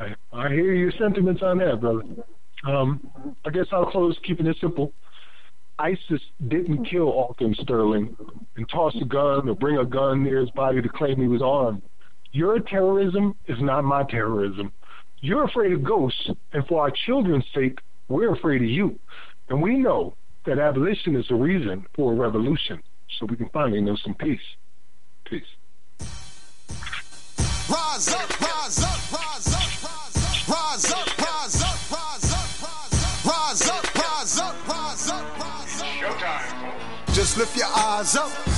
I, I hear your sentiments on that, brother. Um, I guess I'll close keeping it simple. ISIS didn't kill Alton Sterling and toss a gun or bring a gun near his body to claim he was armed. Your terrorism is not my terrorism. You're afraid of ghosts, and for our children's sake, we're afraid of you. And we know that abolition is the reason for a revolution. so we can finally know some peace. Peace. Rise up, rise up, rise up, Just lift your eyes up.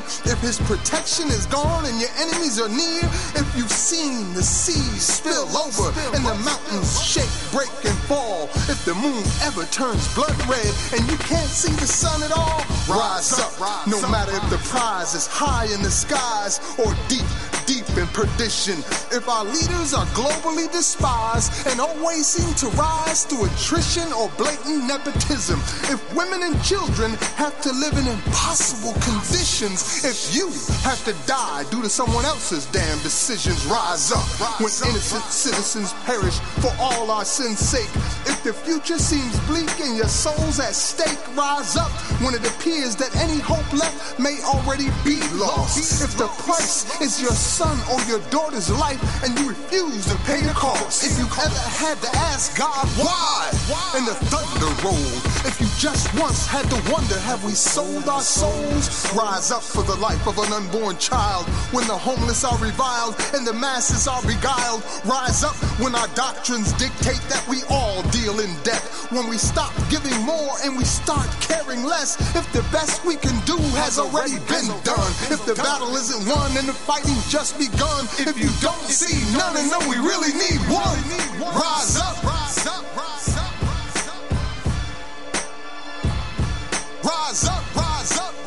if his protection is gone and your enemies are near, if you've seen the seas spill over and the mountains shake, break, and fall, if the moon ever turns blood red and you can't see the sun at all, rise up. No matter if the prize is high in the skies or deep deep in perdition. If our leaders are globally despised and always seem to rise through attrition or blatant nepotism, if women and children have to live in impossible conditions, if you have to die due to someone else's damn decisions, rise up when innocent citizens perish for all our sins' sake. If the future seems bleak and your soul's at stake, rise up when it appears that any hope left may already be lost. If the price is your son or your daughter's life and you refuse to pay the cost. If you ever had to ask God why, and the thunder rolled. If you just once had to wonder, have we sold our souls? Rise up for the life of an unborn child. When the homeless are reviled and the masses are beguiled, rise up when our doctrines dictate that we all deal in debt. When we stop giving more and we start caring less, if the best we can do has already been done, if the battle isn't won and the fighting just begun, if you don't see none and know we really need one, rise up, rise up, rise up. Rise up, rise up.